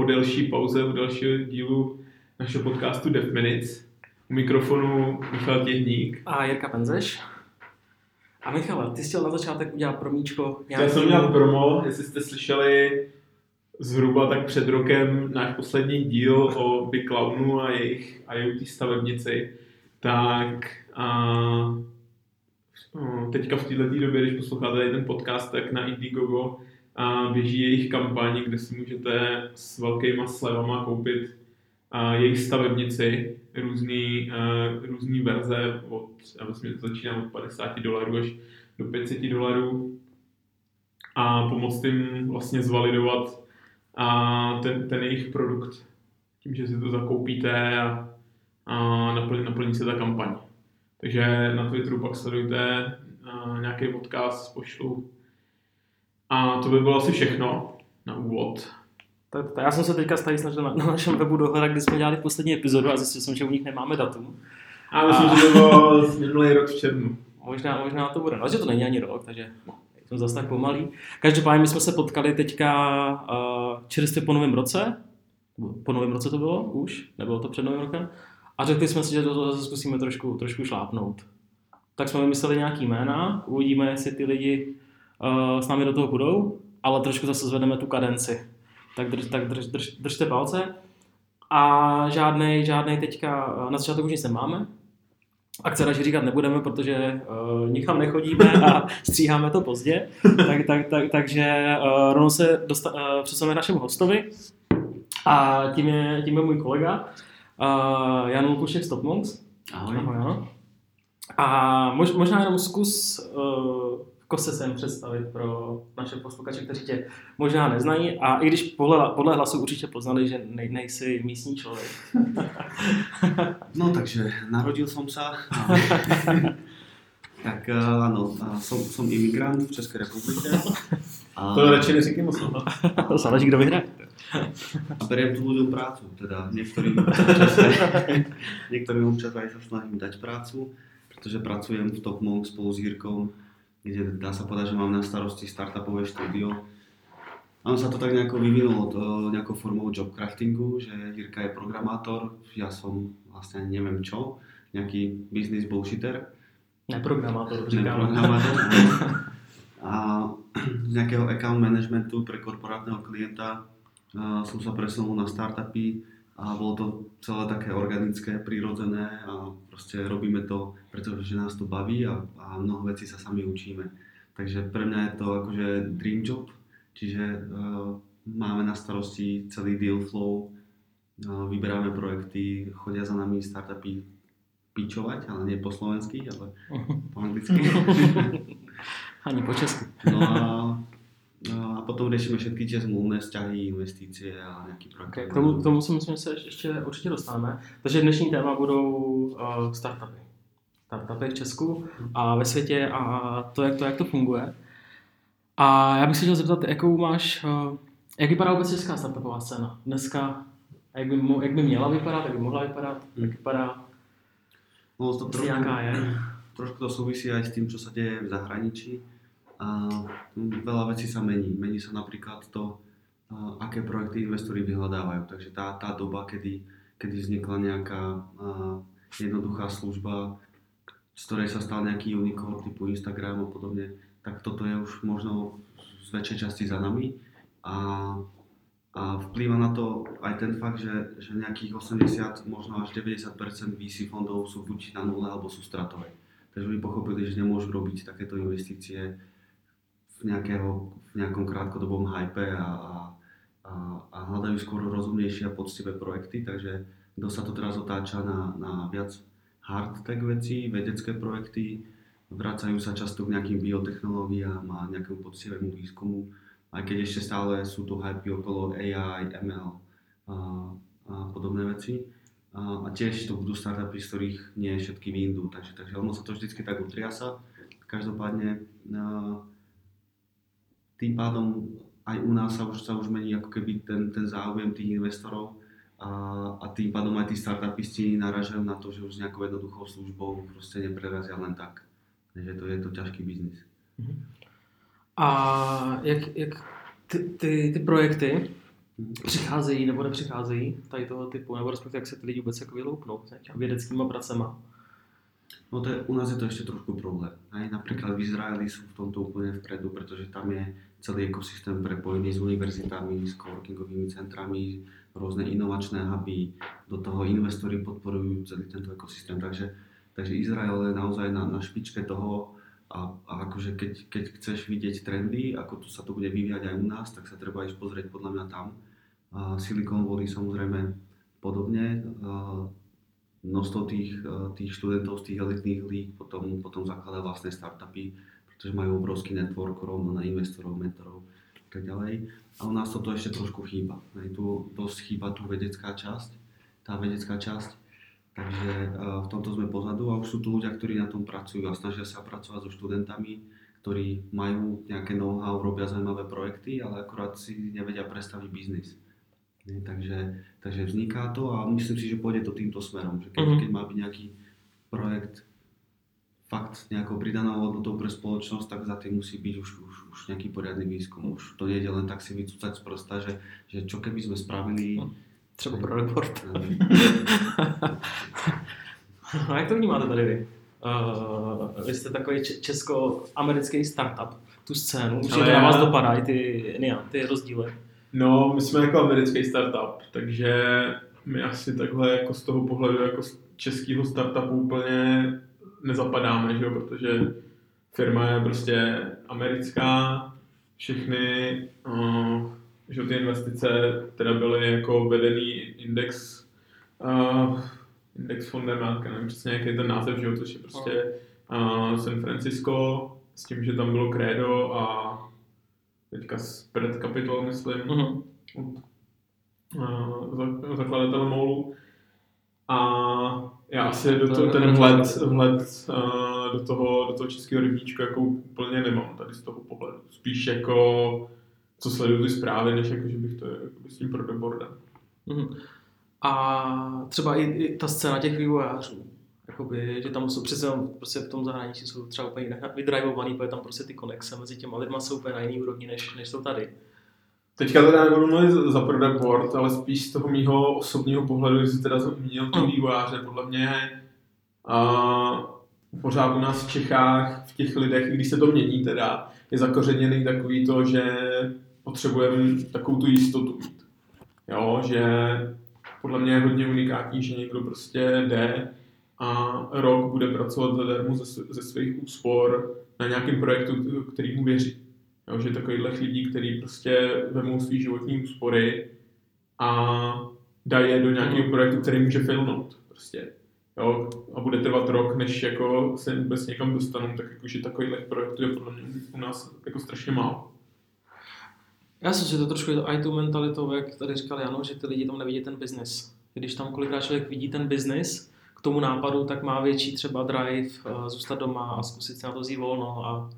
po delší pauze u dalšího dílu našeho podcastu Dev Minutes. U mikrofonu Michal Těhník. A Jirka Penzeš. A Michale, ty jsi chtěl na začátek udělat promíčko. Já jsem měl promo, jestli jste slyšeli zhruba tak před rokem náš poslední díl o Big Clownu a jejich IoT stavebnici, tak a, teďka v této době, když posloucháte ten podcast, tak na Indiegogo a běží jejich kampaň, kde si můžete s velkýma slevama koupit a jejich stavebnici, různý, uh, různý verze od, já myslím, že to začíná od 50 dolarů až do 500 dolarů a pomoct jim vlastně zvalidovat a ten, ten jejich produkt tím, že si to zakoupíte a, a naplní, naplní se ta kampaň. Takže na Twitteru pak sledujte uh, nějaký odkaz, pošlu. A to by bylo asi všechno na úvod. To, to, já jsem se teďka tady snažil na, na našem webu dohledat, kdy jsme dělali poslední epizodu a zjistil jsem, že u nich nemáme datum. A myslím, a... že to bylo minulý rok v červnu. Možná, možná to bude. No, že to není ani rok, takže jsem zase tak pomalý. Každopádně my jsme se potkali teďka uh, čerstvě po novém roce. Po novém roce to bylo už, nebylo to před novým rokem. A řekli jsme si, že to zase zkusíme trošku, trošku šlápnout. Tak jsme vymysleli nějaký jména, uvidíme, jestli ty lidi s námi do toho budou, ale trošku zase zvedneme tu kadenci tak, drž, tak drž, drž, držte palce. A žádný, žádný teďka, na začátek už nic nemáme. Akce radši říkat nebudeme, protože uh, nikam nechodíme a stříháme to pozdě. tak, tak, tak, takže uh, rovnou se dosta- uh, přesuneme našemu hostovi. A tím je, tím je můj kolega uh, Jan Lukušek z Top Monks. Ahoj. Ahoj. A mož, možná jenom zkus uh, kose sem představit pro naše posluchače, kteří tě možná neznají a i když podle, podle hlasu určitě poznali, že nej, nejsi místní člověk. no takže narodil jsem se. tak ano, jsem, jsem imigrant v České republice. A... To radši neříkej moc. No. to záleží, kdo vyhraje. A beriem tu ľuďom prácu, teda niektorým občas, niektorým občas aj sa snažím dať prácu, pretože pracujem v Top Monk spolu s Jirkou kde dá sa povedať, že mám na starosti startupové štúdio. Áno, sa to tak nejako vyvinulo to nejakou formou jobcraftingu, že Jirka je programátor, ja som vlastne neviem čo, nejaký business bullshitter. Neprogramátor. Neprogramátor. A z nejakého account managementu pre korporátneho klienta som sa presunul na startupy a bolo to celé také organické, prírodzené a proste robíme to, pretože nás to baví a, a mnoho vecí sa sami učíme. Takže pre mňa je to akože dream job, čiže uh, máme na starosti celý deal flow, uh, vyberáme projekty, chodia za nami startupy pičovať, ale nie po slovensky, ale po anglicky. Ani po česky. No a No a potom řešíme všechny tie zmluvné vzťahy, investície a nějaký projekt. Okay, k, tomu, k tomu si myslím, že se ještě určitě dostaneme. Takže dnešní téma budou uh, startupy. Startupy v Česku a ve světě a to, jak to, jak to funguje. A já bych se chtěl zeptat, jakou máš, uh, jak vypadá vůbec česká startupová scéna dneska? Jak by, jak by měla vypadat, jak by mohla vypadat, jak vypadá, no, to trošku, jaká je? Trošku to souvisí aj s tým, čo sa deje v zahraničí a veľa vecí sa mení. Mení sa napríklad to, aké projekty investori vyhľadávajú. Takže tá, tá doba, kedy, kedy vznikla nejaká jednoduchá služba, z ktorej sa stal nejaký unicorn typu Instagram a podobne, tak toto je už možno z väčšej časti za nami. A, a vplýva na to aj ten fakt, že, že nejakých 80, možno až 90% VC fondov sú buď na nule alebo sú stratové. Takže oni pochopili, že nemôžu robiť takéto investície v, nejakého, v nejakom krátkodobom hype a, a, a, a hľadajú skôr rozumnejšie a poctivé projekty, takže kto sa to teraz otáča na, na viac hard tech veci, vedecké projekty, vracajú sa často k nejakým biotechnológiám a nejakému poctivému výskumu, aj keď ešte stále sú tu hypy okolo AI, ML a, a podobné veci. A, a tiež to budú startupy, z ktorých nie všetky výjdu, takže, takže ono sa to vždycky tak utriasa. Každopádne tým pádom aj u nás sa už, sa už mení ako keby ten, ten záujem tých investorov a, a tým pádom aj tí startupisti naražajú na to, že už s nejakou jednoduchou službou proste neprerazia len tak. Takže to je to ťažký biznis. Mhm. A jak, jak ty, ty, ty projekty, přicházejí nebo nepřicházejí tady toho typu, nebo respektive jak se ty lidi vůbec jako vyloupnou vědeckýma pracema? No to je, u nás je to ešte trošku problém. Aj napríklad v Izraeli sú v tomto úplne vpredu, pretože tam je celý ekosystém prepojený s univerzitami, s coworkingovými centrami, rôzne inovačné huby, do toho investori podporujú celý tento ekosystém. Takže, takže Izrael je naozaj na, na špičke toho a, a akože keď, keď chceš vidieť trendy, ako to sa to bude vyvíjať aj u nás, tak sa treba ísť pozrieť podľa mňa tam. A Silicon Valley samozrejme podobne. A množstvo tých, tých študentov z tých elitných líg potom, potom zakladá vlastné startupy, pretože majú obrovský network rovno na investorov, mentorov tak ďalej. A u nás toto ešte trošku chýba. Hej, tu dosť chýba tu vedecká časť, tá vedecká časť. Takže uh, v tomto sme pozadu a už sú tu ľudia, ktorí na tom pracujú a snažia sa pracovať so študentami, ktorí majú nejaké know-how, robia zaujímavé projekty, ale akurát si nevedia predstaviť biznis. Takže, takže vzniká to a myslím si, že pôjde to týmto smerom. Že keď, uh-huh. keď má byť nejaký projekt fakt nejakou pridanou hodnotou pre spoločnosť, tak za tým musí byť už, už, už nejaký poriadny výskum. Už to nie je len tak si vycúcať z prsta, že, že čo keby sme spravili... No, třeba pro report. no jak to vnímáte tady vy? Uh, vy jste takový česko-americký startup, tu scénu, že na vás dopadají ty, ty rozdíly. No, my jsme jako americký startup, takže my asi takhle jako z toho pohledu jako z českého startupu úplně nezapadáme, že jo? protože firma je prostě americká, všechny uh, že ty investice teda byly jako vedený index uh, index fondem, já nevím přesně jaký je ten název, že jo, což je prostě uh, San Francisco, s tím, že tam bylo Credo a teďka Spread Capital, myslím, uh-huh. od zakladatel Molu. A já asi do toho, ten vhled, vhled uh, do, toho, do toho českého rybníčku jako úplně nemám tady z toho pohledu. Spíš jako, co sleduju ty zprávy, než jako, že bych to jako, s tím pro Uh-huh. A třeba i, i ta scéna těch vývojářů, jakoby, že tam jsou přece prostě v tom zahraničí jsou třeba úplně vydrivovaný, protože tam prostě ty konexe mezi těma lidma jsou úplně na jiný úrovni, než, než jsou tady. Teďka teda nebudu mluvit za product board, ale spíš z toho mýho osobního pohledu, jestli teda zmínil ty mm. vývojáře, podle mě a pořád u nás v Čechách, v těch lidech, když se to mění teda, je zakořeněný takový to, že potřebujeme takovou tu jistotu mít. Jo, že podle mě je hodně unikátní, že někdo prostě jde a rok bude pracovat zadarmo ze, ze svých úspor na nějakém projektu, který mu věří. Jo, že takovýhle lidí, který prostě vemou svý životní úspory a dají je do nějakého hmm. projektu, který může filmout. Prostě. Jo, a bude trvat rok, než jako se vůbec někam dostanou, tak jakože takovýhle projektů je podle mě u nás jako strašně málo. Já si že to trošku je to i tu mentalitou, jak tady říkal Jano, že ty lidi tam nevidí ten biznis. Když tam kolikrát člověk vidí ten biznis, k tomu nápadu, tak má větší třeba drive eh, zůstat doma a zkusit se na to vzít volno a,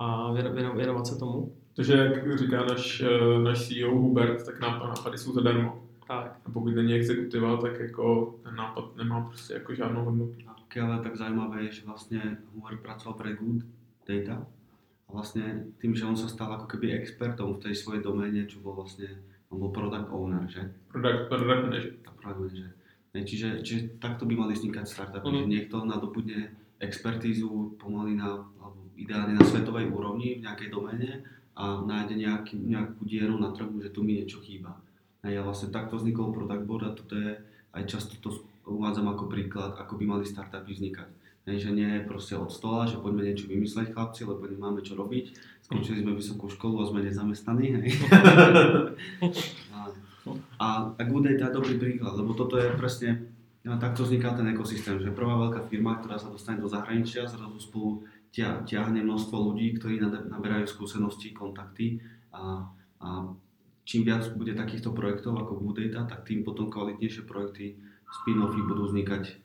a věnovat se tomu. Takže jak říká náš, eh, náš CEO Hubert, tak nápady jsou zadarmo. Tak. A pokud není exekutiva, tak jako ten nápad nemá prostě jako žádnou hodnotu. Ale tak zajímavé je, že vlastně Hubert pracoval pre Good Data a vlastně tím, že on se stal jako keby expertom v té svojej doméně, čo bol vlastně, on byl product owner, že? Product, product manager. Product manager Čiže, čiže takto by mali vznikať startupy, mm. že mhm. niekto nadobudne expertízu pomaly na, ideálne na svetovej úrovni v nejakej doméne a nájde nejaký, nejakú dieru na trhu, že tu mi niečo chýba. A ja vlastne takto vznikol Product Board a toto je, aj často to uvádzam ako príklad, ako by mali startupy vznikať. Hej, že nie je proste od stola, že poďme niečo vymysleť chlapci, lebo nemáme čo robiť. Skončili sme vysokú školu a sme nezamestnaní. Hej. A, a Good Data je dobrý príklad, lebo toto je presne, takto vzniká ten ekosystém, že prvá veľká firma, ktorá sa dostane do zahraničia, zrazu spolu tia, ťahne množstvo ľudí, ktorí naberajú skúsenosti, kontakty a, a čím viac bude takýchto projektov ako Good Data, tak tým potom kvalitnejšie projekty, spin-offy budú vznikať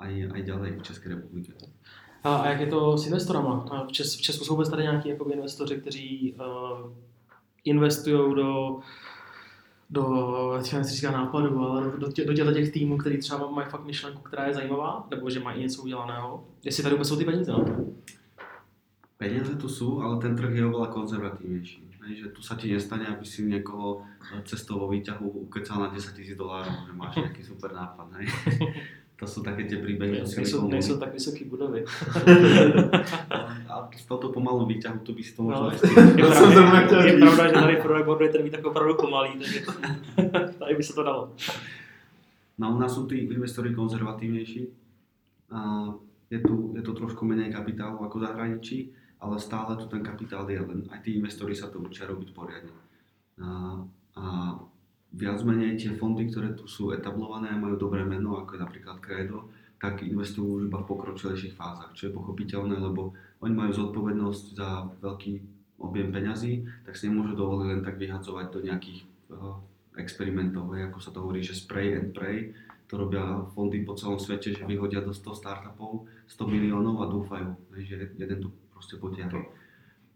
aj, aj ďalej v České republike. A jak je to s investorama? V, Čes, v Česku jsou vůbec tady nějaký jakoby, investoři, kteří uh, investují do do, nechci říkat nápadu, ale do, tě, do těchto těch týmů, který třeba mají fakt myšlenku, která je zajímavá, nebo že mají něco udělaného. Jestli tady vůbec jsou ty peníze na to? Peniaze tu sú, ale ten trh je oveľa konzervatívnejší. Že tu sa ti nestane, aby si niekoho cestou vo výťahu ukecal na 10 tisíc dolárov, že máš nejaký super nápad. Hej. To sú také tie príbehy. Nejsou, nejsou tak vysoké budovy. a z tohoto pomalú výťahu to by si to možno No. aj Je, pravda, je, pravda, že tady product board je tak opravdu pomalý, takže tady by se to dalo. No u nás sú tí investori konzervatívnejší. A je, tu, je to trošku menej kapitálu ako v zahraničí, ale stále tu ten kapitál je, len aj tí investori sa to učia robiť poriadne. A, a viac menej tie fondy, ktoré tu sú etablované a majú dobré meno, ako je napríklad Credo, tak investujú iba v pokročilejších fázach, čo je pochopiteľné, lebo oni majú zodpovednosť za veľký objem peňazí, tak si nemôžu dovoliť len tak vyhadzovať do nejakých uh, experimentov, hej, ako sa to hovorí, že spray and pray, to robia fondy po celom svete, že vyhodia do 100 startupov 100 miliónov a dúfajú, hej, že jeden to proste potiahne.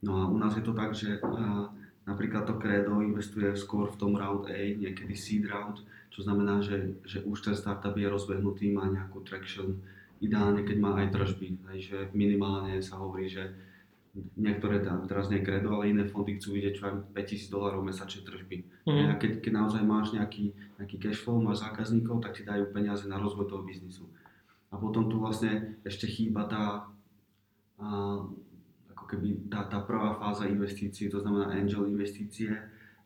No a u nás je to tak, že uh, napríklad to Credo investuje skôr v tom round A, niekedy seed round, čo znamená, že, že už ten startup je rozbehnutý, má nejakú traction, ideálne keď má aj tržby, hej, že minimálne sa hovorí, že niektoré tam, teraz nie Credo, ale iné fondy chcú vidieť čo aj 5000 dolárov mesačne tržby. Mhm. A keď, keď naozaj máš nejaký, nejaký cash flow, máš zákazníkov, tak ti dajú peniaze na rozvoj toho biznisu. A potom tu vlastne ešte chýba tá, a, keby tá, tá prvá fáza investícií, to znamená angel investície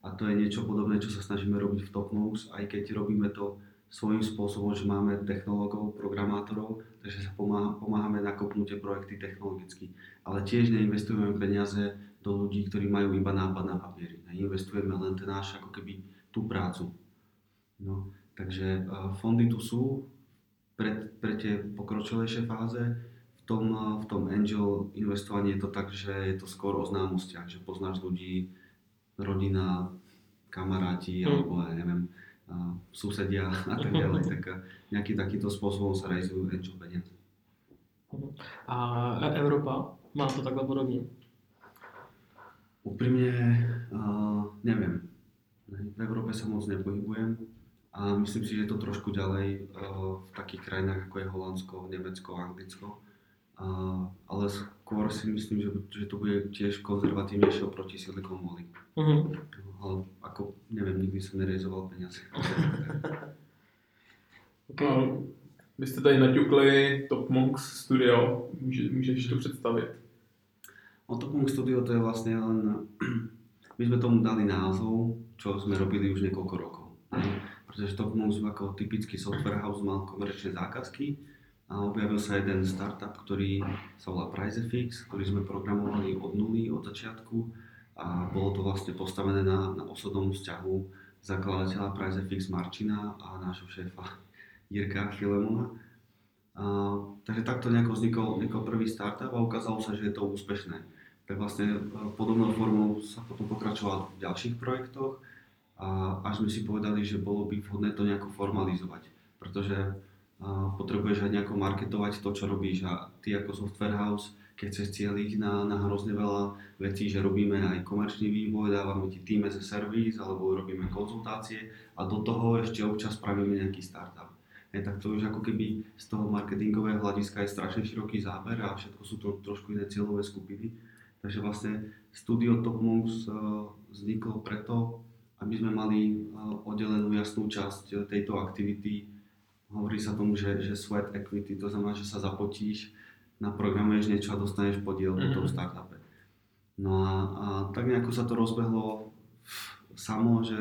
a to je niečo podobné, čo sa snažíme robiť v Topmox, aj keď robíme to svojím spôsobom, že máme technológov, programátorov, takže sa pomáha, pomáhame nakopnúť tie projekty technologicky. Ale tiež neinvestujeme peniaze do ľudí, ktorí majú iba nápad na papieri. Investujeme len ten náš, ako keby tú prácu. No, takže uh, fondy tu sú pre, pre tie pokročilejšie fáze. V tom, uh, v tom angel investovaní je to tak, že je to skôr o známostiach, že poznáš ľudí, rodina, kamaráti, Mm. alebo ja neviem, uh, susedia a tak ďalej. tak uh, nejaký takýto spôsobom sa realizujú angel peniaze. A Evropa má to takhle podobně. Úprimne uh, neviem. V Európe sa moc nepohybujem a myslím si, že je to trošku ďalej uh, v takých krajinách ako je Holandsko, Nemecko, Anglicko. Uh, ale skôr si myslím, že, že to bude tiež konzervatívnejšie oproti Silicon Valley. Mhm. Ale ako, neviem, nikdy som nerealizoval peniaze. Okay. A Vy jste tady naťukli Top Monks Studio, Může, můžeš to představit? O Topung Studio to je vlastne len, my sme tomu dali názov, čo sme robili už niekoľko rokov. Pretože Topmux ako typický software house mal komerčné zákazky a objavil sa jeden startup, ktorý sa volá PriceFix, ktorý sme programovali od nuly, od začiatku a bolo to vlastne postavené na, na osobnom vzťahu zakladateľa PriceFix Marčina a nášho šéfa Jirka Filemona. A, takže takto nejako vznikol, vznikol prvý startup a ukázalo sa, že je to úspešné. Tak vlastne e, podobnou formou sa potom pokračovalo v ďalších projektoch a až sme si povedali, že bolo by vhodné to nejako formalizovať, pretože a, potrebuješ aj nejako marketovať to, čo robíš a ty ako software house, keď chceš cieliť na, na hrozne veľa vecí, že robíme aj komerčný vývoj, dávame ti tým as a service alebo robíme konzultácie a do toho ešte občas spravíme nejaký startup. Hej, tak to už ako keby z toho marketingového hľadiska je strašne široký záber a všetko sú to trošku iné cieľové skupiny. Takže vlastne studio Top Monks uh, vzniklo preto, aby sme mali uh, oddelenú jasnú časť uh, tejto aktivity. Hovorí sa tomu, že, že sweat equity, to znamená, že sa zapotíš, naprogramuješ niečo a dostaneš podiel mm-hmm. v tom startupe. No a, a tak nejako sa to rozbehlo samo, že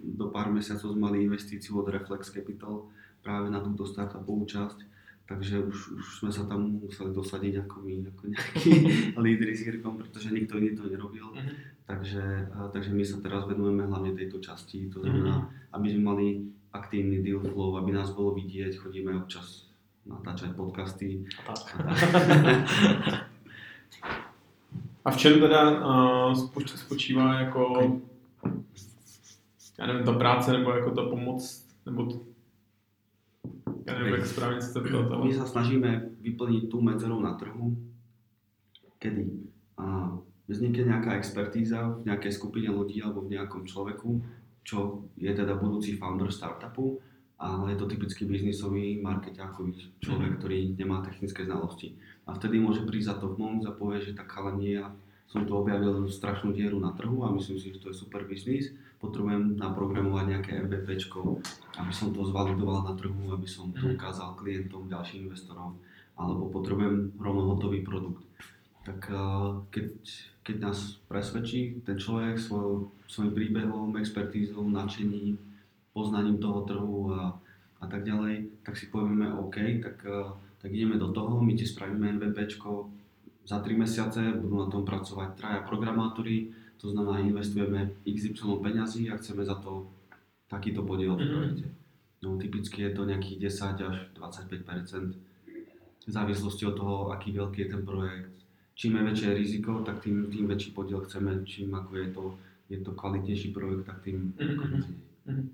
do pár mesiacov sme mali investíciu od Reflex Capital práve na túto startupovú časť takže už, už sme sa tam museli dosadiť ako my, ako nejakí lídry s Jirkom, pretože nikto iný to nerobil. Mhm. Takže, a, takže my sa teraz venujeme hlavne tejto časti, to znamená, aby sme mali aktívny deal flow, aby nás bolo vidieť, chodíme občas natáčať podcasty. Tak. A v čem teda uh, spoč- spočívá jako, já nevím, ta práce, nebo jako ta pomoc, nebo to, ja neviem, jak správne sa to. My sa snažíme vyplniť tú medzeru na trhu, kedy a, vznikne nejaká expertíza v nejakej skupine ľudí alebo v nejakom človeku, čo je teda budúci founder startupu, ale je to typický biznisový, marketákový človek, ktorý nemá technické znalosti. A vtedy môže prísť za to v a povie, že tak chalani, ja som tu objavil strašnú dieru na trhu a myslím si, že to je super biznis. Potrebujem naprogramovať nejaké MVPčko, aby som to zvalidoval na trhu, aby som to Mhm. ukázal klientom, ďalším investorom, alebo potrebujem rovno hotový produkt. Tak eh, keď, keď nás presvedčí ten človek svoj, svojim príbehom, expertízou, nadšením, poznaním toho trhu a, a tak ďalej, tak si povieme OK, tak, eh, tak ideme do toho, my ti spravíme MVPčko, za 3 mesiace budú na tom pracovať traja programátori, to znamená investujeme XY peňazí a chceme za to takýto podiel v Mhm. projekte. No typicky je to nejakých 10 až 25 v závislosti od toho, aký veľký je ten projekt. Čím je väčšie riziko, tak tým, tým väčší podiel chceme, čím ako je to, je to kvalitnejší projekt, tak tým Mhm. Mhm.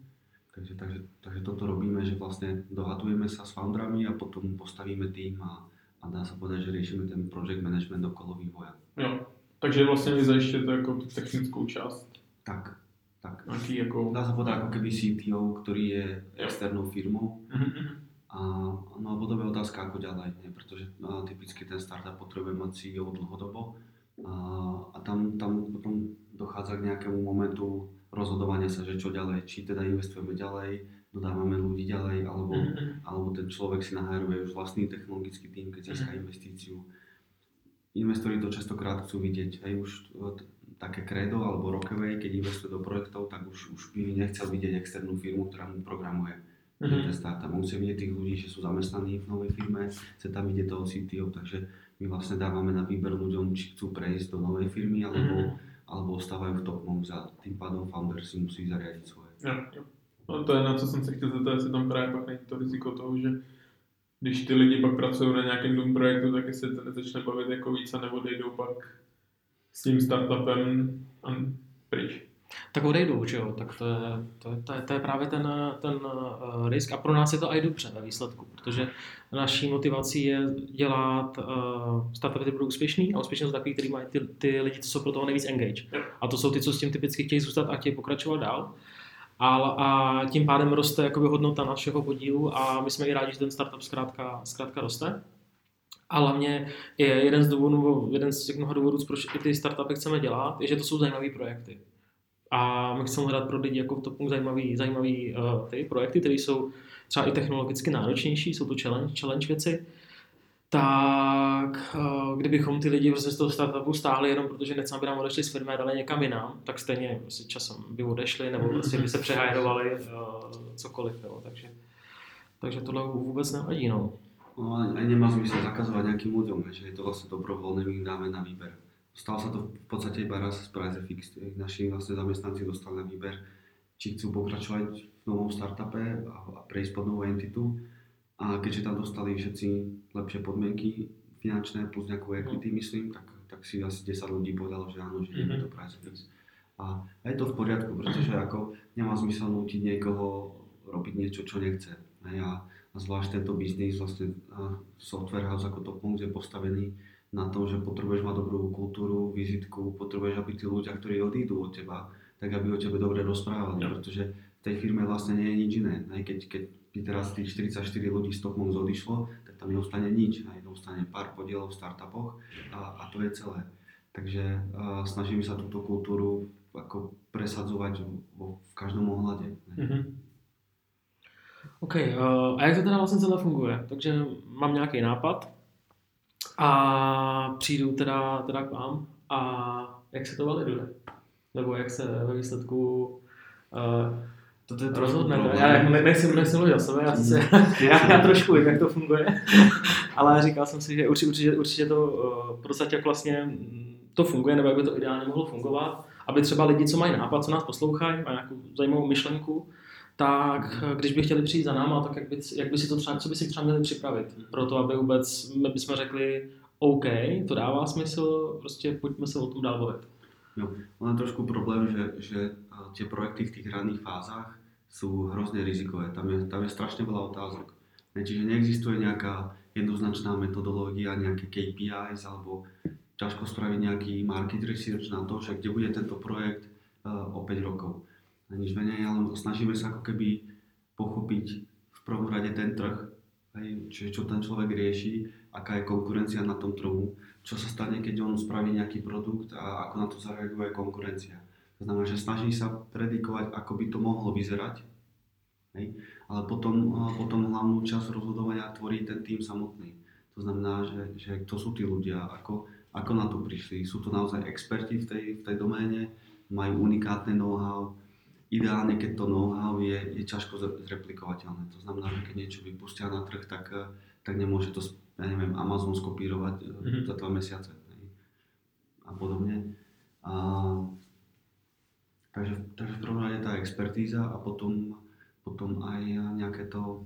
Takže, takže, takže toto robíme, že vlastne dohadujeme sa s foundrami a potom postavíme tým a, a dá sa povedať, že riešime ten project management okolo vývoja. Jo. Takže vlastně vy zajišťujete jako tu technickou část. Tak, tak. Nějaký jako... Dá sa povedať ako keby CTO, ktorý je externou firmou Mhm, mhm. A no a potom je otázka ako ďalej, nie? pretože no, typicky ten startup potrebuje mať CEO dlhodobo a, a tam, tam potom dochádza k nejakému momentu rozhodovania sa, že čo ďalej, či teda investujeme ďalej, dodávame ľudí ďalej, alebo, Mhm, mhm. alebo ten človek si nahajruje už vlastný technologický tým, keď získa Mhm. investíciu. Investori to častokrát chcú vidieť, aj už e, také kredo alebo Rockaway, keď investuje do projektov, tak už, už by nechcel vidieť externú firmu, ktorá mu programuje Mhm. ten startup. On chce vidieť tých ľudí, že sú zamestnaní v novej firme, chce tam vidieť toho CTO, takže my vlastne dávame na výber ľuďom, či chcú prejsť do novej firmy, alebo, Mhm. alebo ostávajú v top moves a tým pádom founder si musí zariadiť svoje. Jo. No to je na co jsem se chtěl zeptat, jestli tam právě pak není to riziko toho, že když ty lidi pak pracují na nějakém dům projektu, tak jestli to nezačne bavit jako víc a nebo odejdou pak s tím startupem a pryč. Tak odejdou, že jo, tak to je, to je, to je, to je právě ten, ten uh, risk a pro nás je to i dobře ve výsledku, protože naší motivací je dělat uh, startupy, které budou úspěšný a úspěšně jsou takový, který mají ty, ty lidi, co jsou pro toho nejvíc engage. A to jsou ty, co s tím typicky chtějí zůstat a chtějí pokračovat dál. A, a tím pádem roste jakoby hodnota našeho podílu a my jsme i rádi, že ten startup zkrátka, zkrátka roste. A hlavně je jeden z důvodů, jeden z těch mnoha důvodů, proč i ty startupy chceme dělat, je, že to jsou zajímavé projekty. A my chceme pro lidi jako v topu zajímavý, zajímavý uh, ty projekty, které jsou třeba i technologicky náročnější, jsou to challenge, challenge věci. Tak uh, kdybychom ty lidi z toho startupu stáhli jenom protože nechceme, aby nám odešli z firmy a dali někam jinam, tak stejně prostě časem by odešli nebo prostě by se přehajerovali uh, cokoliv. Jo. Takže, takže tohle vůbec nevadí. No. No aj nemá zmysel zakazovať nejakým ľuďom, že je to vlastne dobrovoľné, my dáme na výber. Stalo sa to v podstate iba raz z PriceFX, naši vlastne zamestnanci dostali na výber, či chcú pokračovať v novom startupe a, prejsť pod novú entitu. A keďže tam dostali všetci lepšie podmienky finančné plus nejakú equity, myslím, tak, tak si asi 10 ľudí povedalo, že áno, že ideme do PriceFX. A, a je to v poriadku, pretože ako nemá zmysel nútiť niekoho robiť niečo, čo nechce. A, a zvlášť tento biznis, vlastne software house ako Topmonks je postavený na tom, že potrebuješ mať dobrú kultúru, vizitku, potrebuješ, aby tí ľudia, ktorí odídu od teba, tak aby o tebe dobre rozprávali, Jo. pretože v tej firme vlastne nie je nič iné. Hej, keď, keď by teraz tých 44 ľudí z Topmonks odišlo, tak tam neostane nič, hej, ostane pár podielov v startupoch a, a to je celé. Takže a snažíme sa túto kultúru ako presadzovať vo, v každom ohľade. Mhm. OK, uh, a jak to teda vlastně celé funguje? Takže mám nějaký nápad a přijdu teda, teda k vám a jak se to validuje? Nebo jak se ve výsledku uh, Toto je trošku rozhodne? Já ne- nechci, nechci mluvit o sobě, já, se, já, já trošku vím, jak to funguje, ale říkal jsem si, že určitě, určitě, určitě to uh, v podstatě jak vlastně mm, to funguje, nebo jak by to ideálně mohlo fungovat, aby třeba lidi, co mají nápad, co nás poslouchají, mají nějakou zajímavou myšlenku, tak když by chtěli přijít za náma, tak jak by, jak by si to třeba, co by si třeba měli připravit pro to, aby vůbec my bychom řekli, OK, to dává smysl, prostě pojďme se o tom dál bavit. Len trošku problém, že, že tie projekty v tých ranných fázach sú hrozne rizikové. Tam je, tam je strašne veľa otázok. Čiže neexistuje nejaká jednoznačná metodológia, nejaké KPIs alebo ťažko spraviť nejaký market research na to, že kde bude tento projekt uh, o 5 rokov. A nič menej, ale snažíme sa ako keby pochopiť v prvom rade ten trh, Hej, čiže čo ten človek rieši, aká je konkurencia na tom trhu, čo sa stane, keď on spraví nejaký produkt a ako na to zareaguje konkurencia. To znamená, že snaží sa predikovať, ako by to mohlo vyzerať, hej? ale potom, potom hlavnú časť rozhodovania tvorí ten tým samotný. To znamená, že, že to sú tí ľudia, ako, ako na to prišli. Sú to naozaj experti v tej, v tej doméne, majú unikátne know-how, ideálne, keď to know-how je, je ťažko zreplikovateľné. To znamená, že keď niečo vypustia na trh, tak, eh, tak nemôže to, ja neviem, Amazon skopírovať mm-hmm. za dva mesiace a podobne. A, takže, takže v prvom rade tá expertíza a potom, potom aj nejaké to,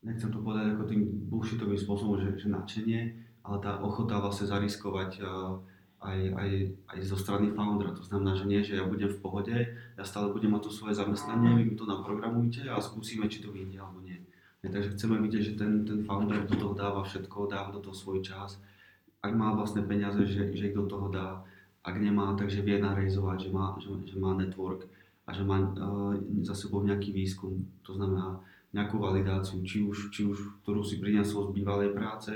nechcem to povedať ako tým bullshitovým spôsobom, že, že nadšenie, ale tá ochota vlastne zariskovať uh, aj, aj, aj zo strany foundera. To znamená, že nie, že ja budem v pohode, ja stále budem mať to svoje zamestnanie, vy mi to naprogramujte a skúsime, či to vyjde alebo nie. Ja, takže chceme vidieť, že ten, ten founder do toho dáva všetko, dáva do toho svoj čas. Ak má vlastné peniaze, že, že ich do toho dá. Ak nemá, takže vie narejzovať, že má, že, že má network a že má uh, za sebou nejaký výskum. To znamená nejakú validáciu, či už, či už ktorú si priniesol z bývalej práce,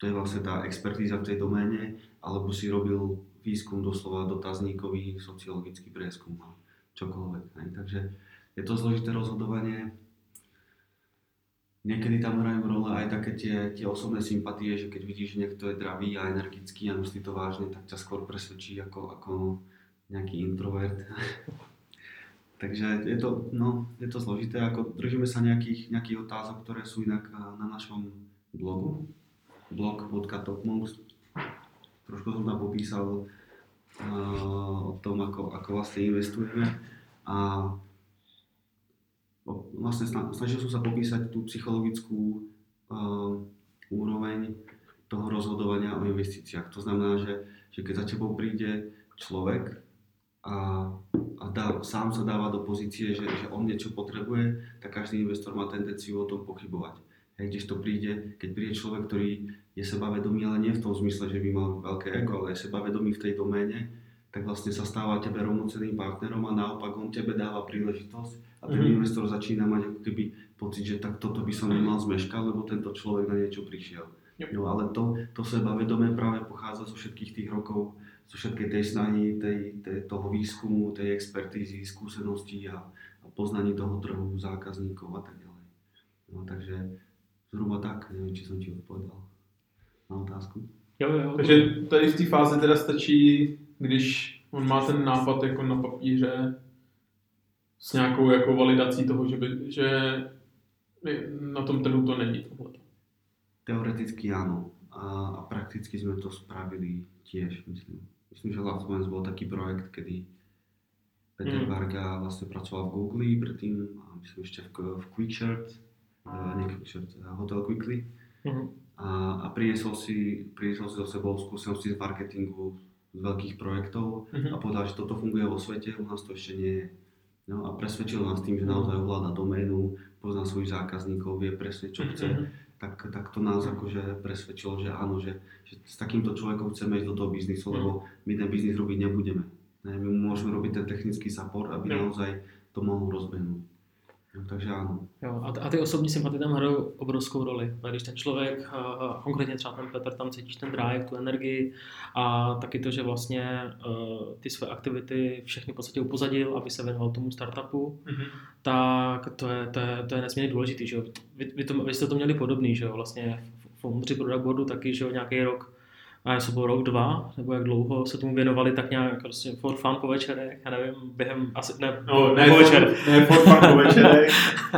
to je vlastne tá expertíza v tej doméne, alebo si robil výskum doslova dotazníkový, sociologický prieskum a čokoľvek. Hej. Takže je to zložité rozhodovanie. Niekedy tam hrajú role aj také tie, tie osobné sympatie, že keď vidíš, že niekto je dravý a energický a myslí to vážne, tak ťa skôr presvedčí ako, ako nejaký introvert. Takže je to, no, je to zložité, ako držíme sa nejakých, nejakých otázok, ktoré sú inak na našom blogu blog.topmonks. Trošku som tam popísal uh, o tom, ako, ako vlastne investujeme a vlastne snažil som sa popísať tú psychologickú uh, úroveň toho rozhodovania o investíciách. To znamená, že, že keď za tebou príde človek a, a dá, sám sa dáva do pozície, že, že on niečo potrebuje, tak každý investor má tendenciu o tom pochybovať. Kdež to príde, keď príde človek, ktorý je sebavedomý, ale nie v tom zmysle, že by mal veľké ego, ale je sebavedomý v tej doméne, tak vlastne sa stáva tebe rovnocenným partnerom a naopak on tebe dáva príležitosť a ten mm-hmm. investor začína mať ako keby pocit, že tak toto by som nemal zmeškať, lebo tento človek na niečo prišiel. Yep. No ale to, to sebavedomie práve pochádza zo všetkých tých rokov, zo všetkej tej snahy, tej, tej, toho výskumu, tej expertízy, skúseností a, a poznaní toho trhu, zákazníkov a tak ďalej. No takže zhruba tak, neviem, či som ti odpovedal na otázku. Jo, jo, Takže tady v té fázi teda stačí, když on má ten nápad jako na papíře s nějakou jako validací toho, že, by, že na tom trhu to není tohle. Teoreticky áno. A, a prakticky sme to spravili tiež, myslím. Myslím, že Moments bol taký projekt, kedy Peter mm. Varga vlastne pracoval v Google predtým, a myslím ešte v, v Quickshirt, Quickshirt, Hotel Quickly. Mm a, a priniesol, si, priniesol si so sebou skúsenosti z marketingu, z veľkých projektov mm-hmm. a povedal, že toto funguje vo svete, u nás to ešte nie je. No a presvedčil nás tým, že naozaj ovláda doménu, pozná svojich zákazníkov, vie presne čo chce, mm-hmm. tak, tak to nás akože presvedčilo, že áno, že, že s takýmto človekom chceme ísť do toho biznisu, lebo my ten biznis robiť nebudeme. Ne, my môžeme robiť ten technický support, aby naozaj to mohol rozbehnúť. No, takže ano. Jo, a, a ty osobní sympatie tam hrajou obrovskou roli. Když ten člověk, konkrétně třeba ten Petr, tam cítíš ten drive, tu energii a taky to, že vlastně uh, ty své aktivity všechny v podstatě upozadil, aby se věnoval tomu startupu, mm-hmm. tak to je, to je, to je nesmírně důležitý. Že Vy, vy, to, vy jste to měli podobný, že jo? vlastně v Foundry Product Boardu taky, že jo, nějaký rok a jestli bylo rok, dva, nebo jak dlouho se tomu věnovali, tak nějak prostě for fun po večerech, já nevím, během asi, ne, no, ne, po večer. For, ne for fun po večerech,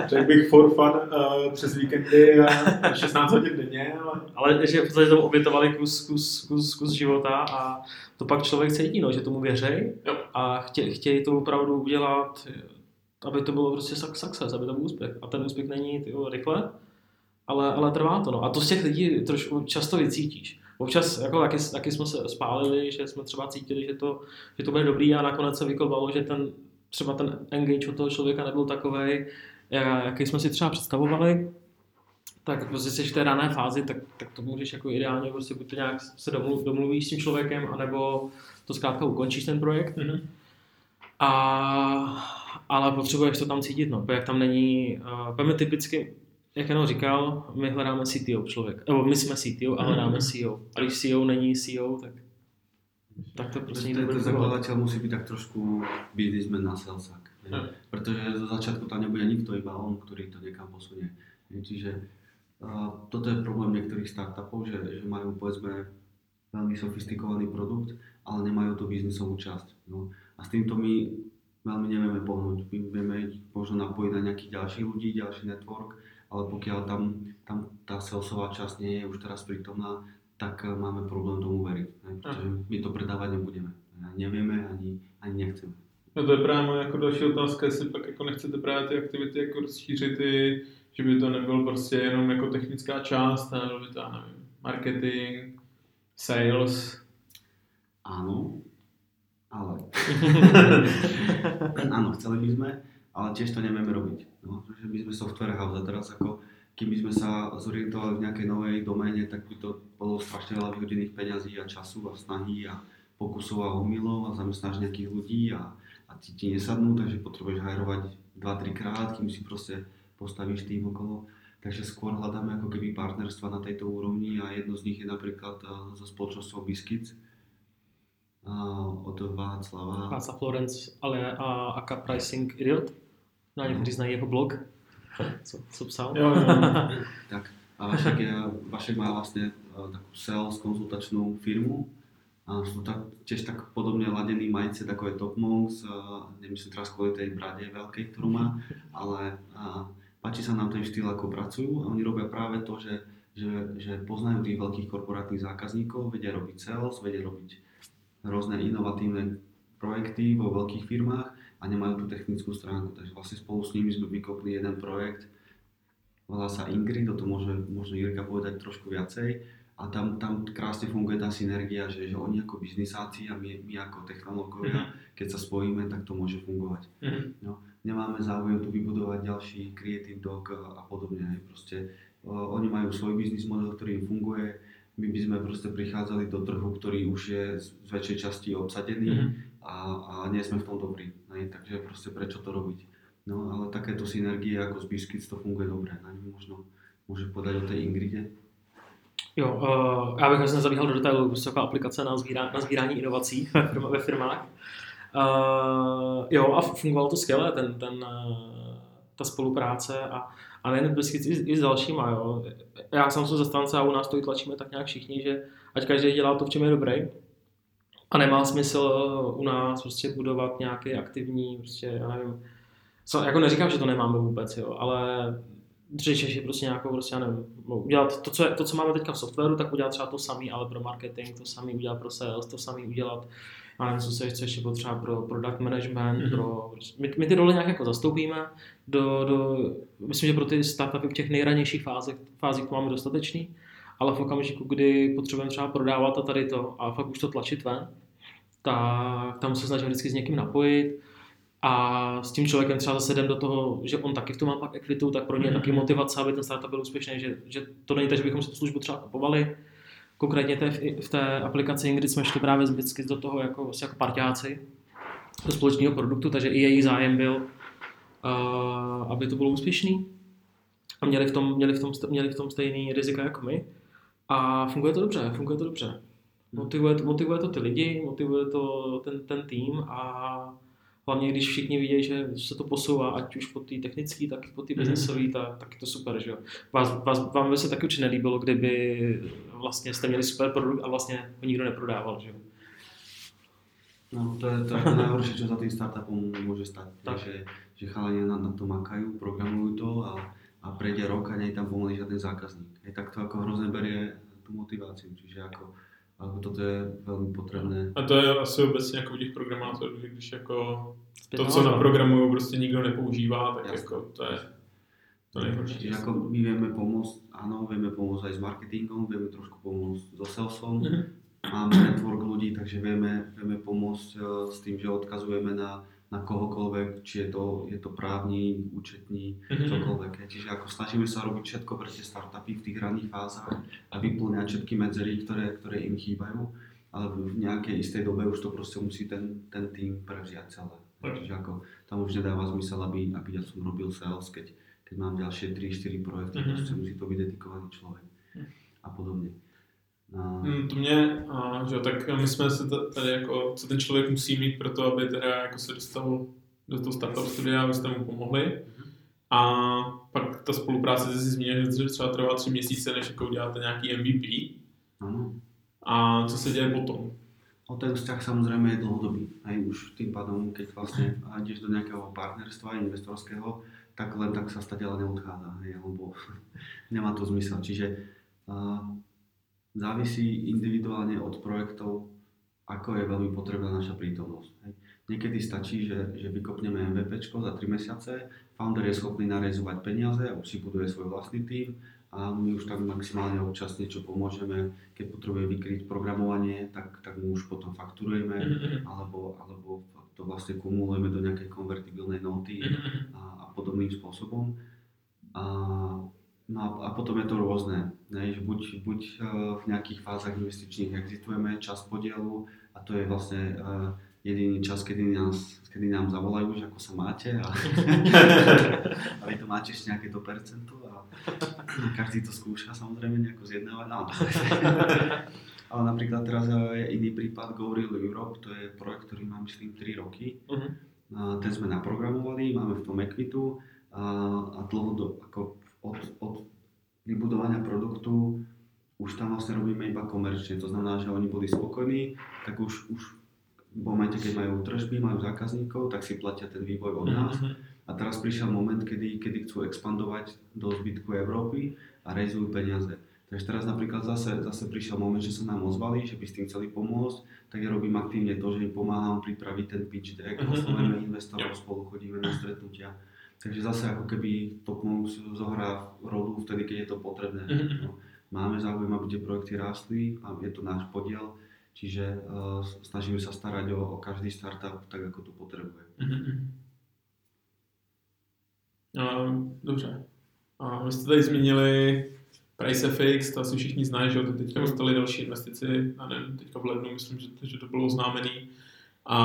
řekl bych for fun uh, přes víkendy a 16 hodin denně. Ale, ale že v podstatě tomu obětovali kus, kus, kus, kus života a to pak člověk cítí, no, že tomu věří a chtě, chtějí to opravdu udělat, aby to bylo prostě success, aby to byl úspěch. A ten úspěch není tyjo, rychle, ale, ale trvá to. No. A to z těch lidí trošku často vycítíš občas jako taky, taky jsme se spálili, že jsme třeba cítili, že to, že to bude dobrý a nakonec se vykovalo, že ten, třeba ten engage od toho člověka nebyl takový, jaký jsme si třeba představovali, tak prostě jsi v té rané fázi, tak, tak to můžeš jako ideálně prostě buď to nějak se domluv, domluvíš s tím člověkem, anebo to zkrátka ukončíš ten projekt. Mm-hmm. A, ale potřebuješ to tam cítit, no, jak tam není, uh, typicky, jak jenom říkal, my hledáme CTO člověk, nebo my jsme CTO a hledáme CEO. A když CEO není CEO, tak, tak to prostě nikdo ten, ten zakladateľ musí byť tak trošku businessman na salesák. Jo. Pretože zo začiatku tam nebude nikto, iba on, ktorý to niekam posunie. Čiže a, toto je problém niektorých startupov, že, že majú povedzme veľmi sofistikovaný produkt, ale nemajú tú biznisovú časť. No. A s týmto my veľmi nevieme pohnúť. My vieme možno napojiť na nejakých ďalších ľudí, ďalší network, ale pokiaľ tam, tam tá salesová časť nie je už teraz prítomná, tak eh, máme problém tomu veriť. Hej, pretože my to predávať nebudeme. Nevieme, ani, ani nechceme. No to je právě moje jako další otázka, jestli pak jako nechcete právě ty aktivity jako rozšířit že by to nebyl prostě jenom jako technická část, ale by to, já nevím, marketing, sales. Áno, ale... Áno, chceli by sme, ale tiež to nevieme robiť. No, že my sme software house a teraz ako kým by sme sa zorientovali v nejakej novej doméne, tak by to bolo strašne veľa vyhodených peňazí a času a snahy a pokusov a omylov a zamestnáš nejakých ľudí a, a ti, ti nesadnú, takže potrebuješ hajrovať 2-3 krát, kým si proste postavíš tým okolo. Takže skôr hľadáme ako keby partnerstva na tejto úrovni a jedno z nich je napríklad eh, so spoločnosťou Biscuits a od Václava. Václav Florence, ale a Aka Pricing Idiot. Na někteří znají jeho blog, co, co psal. Jo, jo. Tak a Vašek, je, Vašek má vlastne eh, takú sales konzultačnú firmu a sú tak, tiež tak podobne ladený mindset ako je Top Monks, a nemyslím teraz kvôli tej brade veľkej, ktorú má, ale a, páči sa nám ten štýl, ako pracujú a oni robia práve to, že, že, že poznajú tých veľkých korporátnych zákazníkov, vedia robiť sales, vedia robiť rôzne inovatívne projekty vo veľkých firmách a nemajú tú technickú stránku, takže vlastne spolu s nimi sme vykopli jeden projekt, volá sa Ingrid, o tom môže možno Jirka povedať trošku viacej. A tam, tam krásne funguje tá synergia, že, že oni ako biznisáci a my, my ako technológovia, keď sa spojíme, tak to môže fungovať. Mhm. No, nemáme záujem tu vybudovať ďalší creative dog a, podobne. Proste o, oni majú svoj biznis model, ktorý im funguje. My by sme proste prichádzali do trhu, ktorý už je z väčšej časti obsadený Mhm. A, a nie sme v tom dobrí. hej. Takže proste prečo to robiť? No ale takéto synergie ako z Biscuits to funguje dobre. Ňu možno môže povedať o tej Ingride. Jo, uh, já bych asi nezabíhal do detailu, prostě taková aplikace na, sbírá, na sbírání inovací ve, firmách. Uh, jo, a fungovalo to skvěle, ten, ten, uh, ta spolupráce a, a nejen s i, i s dalšíma, jo. Já sám jsem zastánce a u nás to i tlačíme tak nějak všichni, že ať každý dělá to, v čem je dobrý. A nemá smysl u nás prostě budovat nějaký aktivní, prostě, já nevím, co, jako neříkám, že to nemáme vůbec, jo, ale řešíš prostě nějakou, prostě, já nevím, no, udělat to co, je, to, co máme teďka v softwaru, tak udělat třeba to samý, ale pro marketing, to samý udělat pro sales, to samý udělat, já nevím, co se chce ještě potřeba pro product management, Mhm. mm-hmm. pro, my, my, ty role nějak jako zastoupíme, do, do, myslím, že pro ty startupy v těch nejranějších fázích, fázích to máme dostatečný, ale v okamžiku, kdy potřebujeme třeba prodávat a tady to a fakt už to tlačit ven, tak tam se snažím vždycky s někým napojit, a s tím člověkem třeba zase jdem do toho, že on taky v tom má pak ekvitu, tak pro ně je taky Mhm. motivace, aby ten startup byl úspěšný, že, že to není tak, že bychom si tu službu třeba kupovali. Konkrétně té, v té aplikaci Ingrid jsme šli právě vždycky do toho jako, jako parťáci do společného produktu, takže i jejich zájem byl, uh, aby to bylo úspěšný. A měli v tom, měli v tom, měli v tom stejný rizika jako my. A funguje to dobře, funguje to dobře. Motivuje, to- motivuje to ty lidi, motivuje to ten, ten tým a hlavně když všichni vidějí, že se to posouvá, ať už po té technické, tak i po té Mhm. biznesové, tak, tak je to super, že jo. Vás, vás, vám by se taky určitě nelíbilo, kdyby vlastně jste měli super produkt a vlastně ho nikdo neprodával, že jo. No, to je to, je to najhoršie, čo za tým startupom môže stať. Tak. Že, že chalani na, na to makajú, programujú to a, a prejde rok a nie je tam pomaly žiaden zákazník. Hej, tak to ako hrozne berie tú motiváciu, čiže ako, ako toto je veľmi potrebné. A to je asi obecně jako u těch programátorů, že když jako to, co vazba. naprogramují, prostě nikdo nepoužívá, tak Jasne. jako to je to nejhorší. Čiže ako my vieme pomôcť, áno, vieme pomôcť aj s marketingom, vieme trošku pomôcť so salesom, Mhm. máme network ľudí, takže vieme, vieme pomôcť eh, s tým, že odkazujeme na, na kohokoľvek, či je to, je to právnik, účetní, Mhm. čokoľvek. hej. Čiže ako snažíme sa robiť všetko pre tie startupy v tých ranných fázach a vyplňať všetky medzery, ktoré, ktoré im chýbajú, ale v nejakej istej dobe už to proste musí ten, ten tým prevziať celé. Čiže ako tam už nedáva zmysel, aby, aby ja som robil sales, keď, keď mám ďalšie 3-4 projekty, Mhm. proste musí to byť dedikovaný človek a podobně. Hmm, to mě, a, že tak my jsme se tady jako, co ten člověk musí mít pro to, aby teda jako se dostal do toho startup studia, abyste mu pomohli. A pak ta spolupráce, jsi zmínil, že třeba trvá tři měsíce, než jako uděláte nějaký MVP. áno. A co se děje potom? No ten vzťah samozrejme je dlhodobý. Aj už tým pádom, keď vlastne ideš do nejakého partnerstva investorského, tak len tak sa stadiaľ neodchádza, hej, lebo nemá to zmysel. Čiže uh, závisí individuálne od projektov, ako je veľmi potrebná naša prítomnosť. Hej. Niekedy stačí, že, že vykopneme MVP za 3 mesiace, founder je schopný narezovať peniaze už si buduje svoj vlastný tím a my už tak maximálne občas niečo pomôžeme, keď potrebuje vykryť programovanie, tak, tak mu už potom fakturujeme alebo, alebo to vlastne kumulujeme do nejakej konvertibilnej noty a, a podobným spôsobom. A, no a, potom je to rôzne, ne? že buď, buď eh, v nejakých fázach investičných exitujeme čas podielu a to je vlastne eh, jediný čas, kedy, nás, kedy nám zavolajú, že ako sa máte a, a vy to máte ešte nejaké to percento a každý to skúša samozrejme nejako zjednávať. No. Ale napríklad teraz je iný prípad Go Real Europe, to je projekt, ktorý má myslím 3 roky. A ten sme naprogramovali, máme v tom equitu a, a dlho do, ako od, od vybudovania produktu už tam vlastne robíme iba komerčne, to znamená, že oni boli spokojní, tak už, už v momente, keď majú tržby, majú zákazníkov, tak si platia ten vývoj od nás. A teraz prišiel moment, kedy, kedy chcú expandovať do zbytku Európy a rejzujú peniaze. Takže teraz napríklad zase, zase prišiel moment, že sa nám ozvali, že by s tým chceli pomôcť, tak ja robím aktívne to, že im pomáham pripraviť ten pitch deck, Mhm, oslovujeme mhm. investorov, spolu chodíme na stretnutia. Takže zase ako keby Top Monks zohrá rolu vtedy, keď je to potrebné. Mhm. No, máme záujem, aby tie projekty rástli a je to náš podiel, čiže uh, snažíme sa starať o, o každý startup tak, ako to potrebuje. Um, dobře. A vy jste tady zmínili PriceFX, to asi všichni znají, že teď teďka dostali další investici, a nevím, teďka v lednu, myslím, že, že to bylo oznámený. A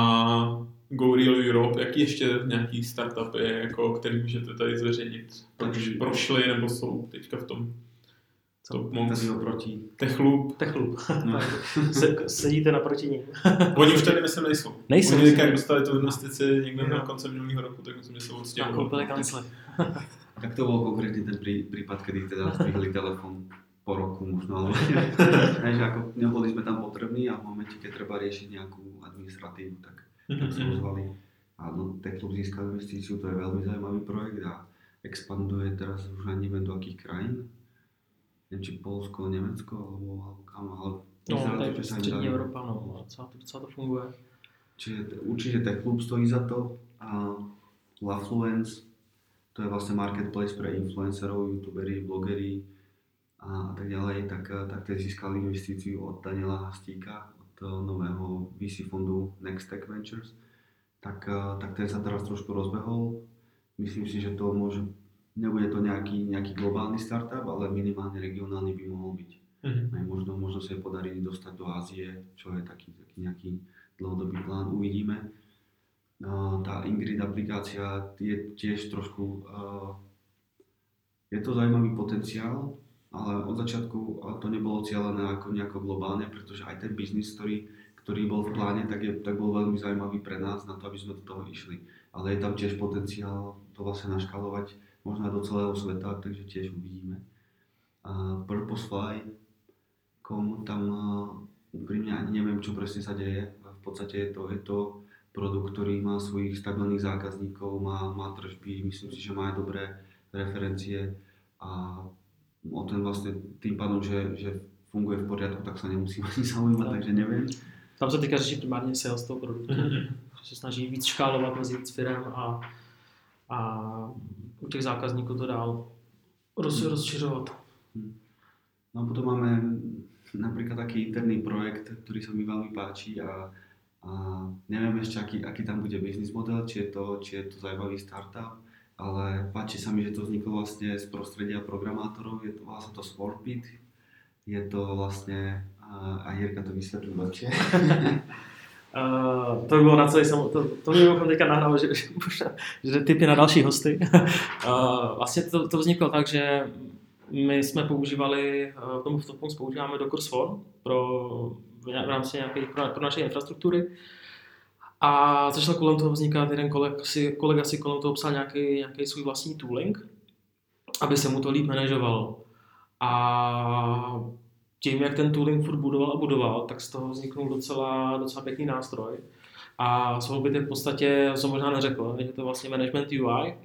Go Real Europe, jaký ještě nějaký startupy, jako, který můžete tady zveřejnit? Proč Takže- prošli nebo jsou teďka v tom Top Monks? Tady oproti. Techloop. Techlu. No. Se, sedíte naproti ním. Oni už tady myslím nejsou. Nejsou, Oni jak dostali tu investici někde na Jo. konci minulého roku, tak myslím, že jsou odstěhovali. koupili kancle. Tak to bol konkrétne ten prí, prípad, kedy teda zdvihli telefón po roku možno, ale že ako neboli sme tam potrební a v momente, keď treba riešiť nejakú administratívu, tak, tak sa ozvali. A no, Techlub získal investíciu, to je veľmi zaujímavý projekt a expanduje teraz už ani neviem do akých krajín. Neviem, či Polsko, Nemecko, alebo, alebo kam, ale No, vyzerá to je že sa darí. Evropa, no. Docela to, docela to funguje. Čiže určite Techlub stojí za to a Lafluence, to je vlastne marketplace pre influencerov, youtuberi, blogeri a, tak ďalej, tak, tak ten získal investíciu od Daniela Hastíka, nového VC fondu Next Tech Ventures, tak, eh, tak ten sa teraz trošku rozbehol. Myslím si, že to môže, nebude to nejaký, nejaký globálny startup, ale minimálne regionálny by mohol byť. Mhm. Aj možno, možno sa podarí dostať do Ázie, čo je taký, taký nejaký dlhodobý plán, uvidíme. No, tá Ingrid aplikácia je tiež trošku, je to zaujímavý potenciál, ale od začiatku to nebolo cieľené ako nejako globálne, pretože aj ten biznis, ktorý, ktorý bol v pláne, tak, je, tak bol veľmi zaujímavý pre nás na to, aby sme do toho išli. Ale je tam tiež potenciál to vlastne naškalovať možno aj do celého sveta, takže tiež uvidíme. A Purposefly.com, tam uh, úprimne ani neviem, čo presne sa deje. V podstate je to, je to produkt, ktorý má svojich stabilných zákazníkov, má, má tržby, myslím si, že má aj dobré referencie a o ten vlastne tým pádom, že, že funguje v poriadku, tak sa nemusím ani zaujímať, No. takže neviem. Tam se teďka řeší primárně sales toho produktu. Mhm. že se snaží víc škálovat mezi víc firm a, a u těch zákazníků to dál roz, rozšiřovat. No a potom máme napríklad taký interný projekt, ktorý sa mi veľmi páči a, a neviem ešte, aký, aký tam bude biznis model, či je, to, či je to zaujímavý startup, ale páči sa mi, že to vzniklo vlastne z prostredia programátorov, je to, volá sa to Swarpit, je to vlastne, a, Jirka to vysvetlí lepšie, Uh, to by bylo na celý samo, to, to mě bychom teďka nahrál, že, že, že typy na další hosty. uh, vlastně to, to vzniklo tak, že my jsme používali, uh, tomu v používáme Docker Swarm pro, v rámci nějaké pro, pro naše infrastruktury. A začal kolem toho vznikat, jeden kolega si, kolega si kolem toho psal nějaký, nějaký svůj vlastní tooling, aby se mu to líp manažovalo. A tím, jak ten tooling furt budoval a budoval, tak z toho vzniknul docela, docela pěkný nástroj. A Solbit je v podstatě, jsem možná neřekl, je to vlastně management UI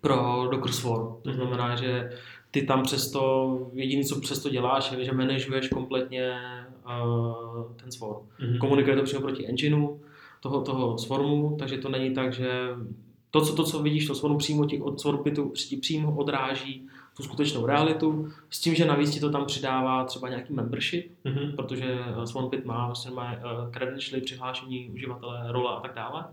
pro Docker Swarm. To mhm. znamená, že ty tam přesto, jediné, co přesto děláš, je, že manažuješ kompletně uh, ten Swarm. Mm-hmm. Komunikuje to přímo proti engineu toho, toho Swarmu, takže to není tak, že to, co, to, co vidíš, to Swarmu přímo ti od Swarmpitu přímo odráží tu skutečnou realitu, s tím, že navíc ti to tam přidává třeba nějaký membership, mm-hmm. protože eh, Swanpit má, vlastně má uh, credentialy, přihlášení uživatele, role a tak dále,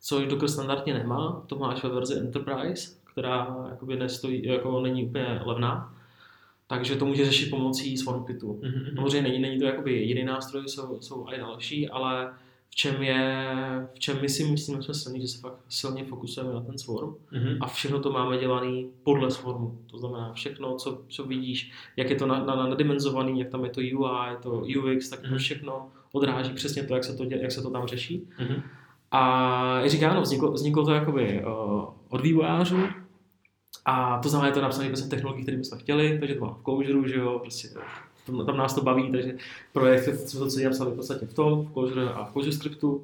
což Docker standardně nemá, to máš ve verzi Enterprise, která jakoby nestojí, jako není úplně levná, takže to může řešit pomocí Swanpitu. Mm-hmm. Samozřejmě není, není to jakoby jediný nástroj, jsou, jsou i další, ale v čem je, v čem my si myslíme, že jsme silní, že se fakt silně fokusujeme na ten swarm mm-hmm. a všechno to máme dělaný podle swarmu. To znamená všechno, co, co vidíš, jak je to na, na, nadimenzovaný, jak tam je to UI, to UX, tak mm-hmm. to všechno odráží přesně to, jak se to, děl, jak se to tam řeší. Mm-hmm. A říká, ano, vzniklo, vzniklo to jakoby uh, od vývojářů, a to znamená, že to napsané prostě technologií, které jsme chtěli, takže to má v Clojure, že jo, prostě tam, tam nás to baví, takže projekt jsme to celý napsali v podstatě v tom, v Clojure a v Clojure scriptu.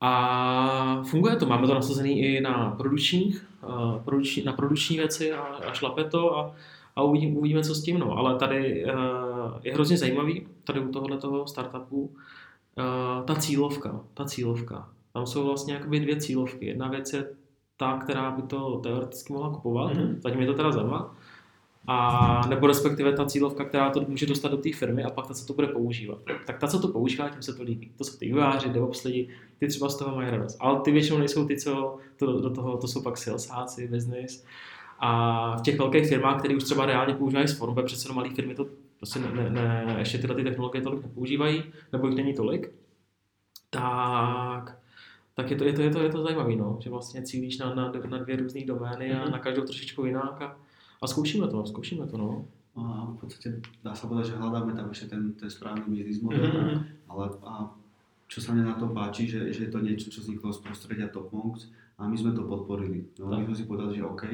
A funguje to, máme to nasazený i na uh, produkční, na produkční věci a, a šlape to a, a uvidím, uvidíme, co s tím. No. Ale tady uh, je hrozně zajímavý, tady u tohohle toho startupu, uh, ta cílovka, ta cílovka. Tam jsou vlastně jakoby dvě cílovky. Jedna věc je ta, která by to teoreticky mohla kupovat, mm-hmm. zatím je to teda zadarmo, a nebo respektive ta cílovka, která to může dostat do té firmy a pak ta, co to bude používat. Tak ta, co to používá, tím se to líbí. To jsou ty vývojáři, DevOps lidi, ty třeba z toho mají radost. Ale ty většinou nejsou ty, co to, do toho, to jsou pak salesáci, business. A v těch velkých firmách, které už třeba reálně používají s protože přece malé firmy to prostě ne, ne, ne, ještě tyhle ty technologie tolik nepoužívají, nebo jich není tolik, tak tak je to, je to, je to, je to zajímavé, no, že vlastně cílíš na, na, na dvě různé domény a mm-hmm. na každou trošičku jinak a, a zkoušíme to, zkoušíme to, no. A v podstate dá sa povedať, že hľadáme tam ešte ten, ten správny biznis model, mm-hmm. ale a čo sa mne na to páči, že, že je to niečo, čo vzniklo z prostredia Top Monks a my sme to podporili. No, my sme si povedali, že OK,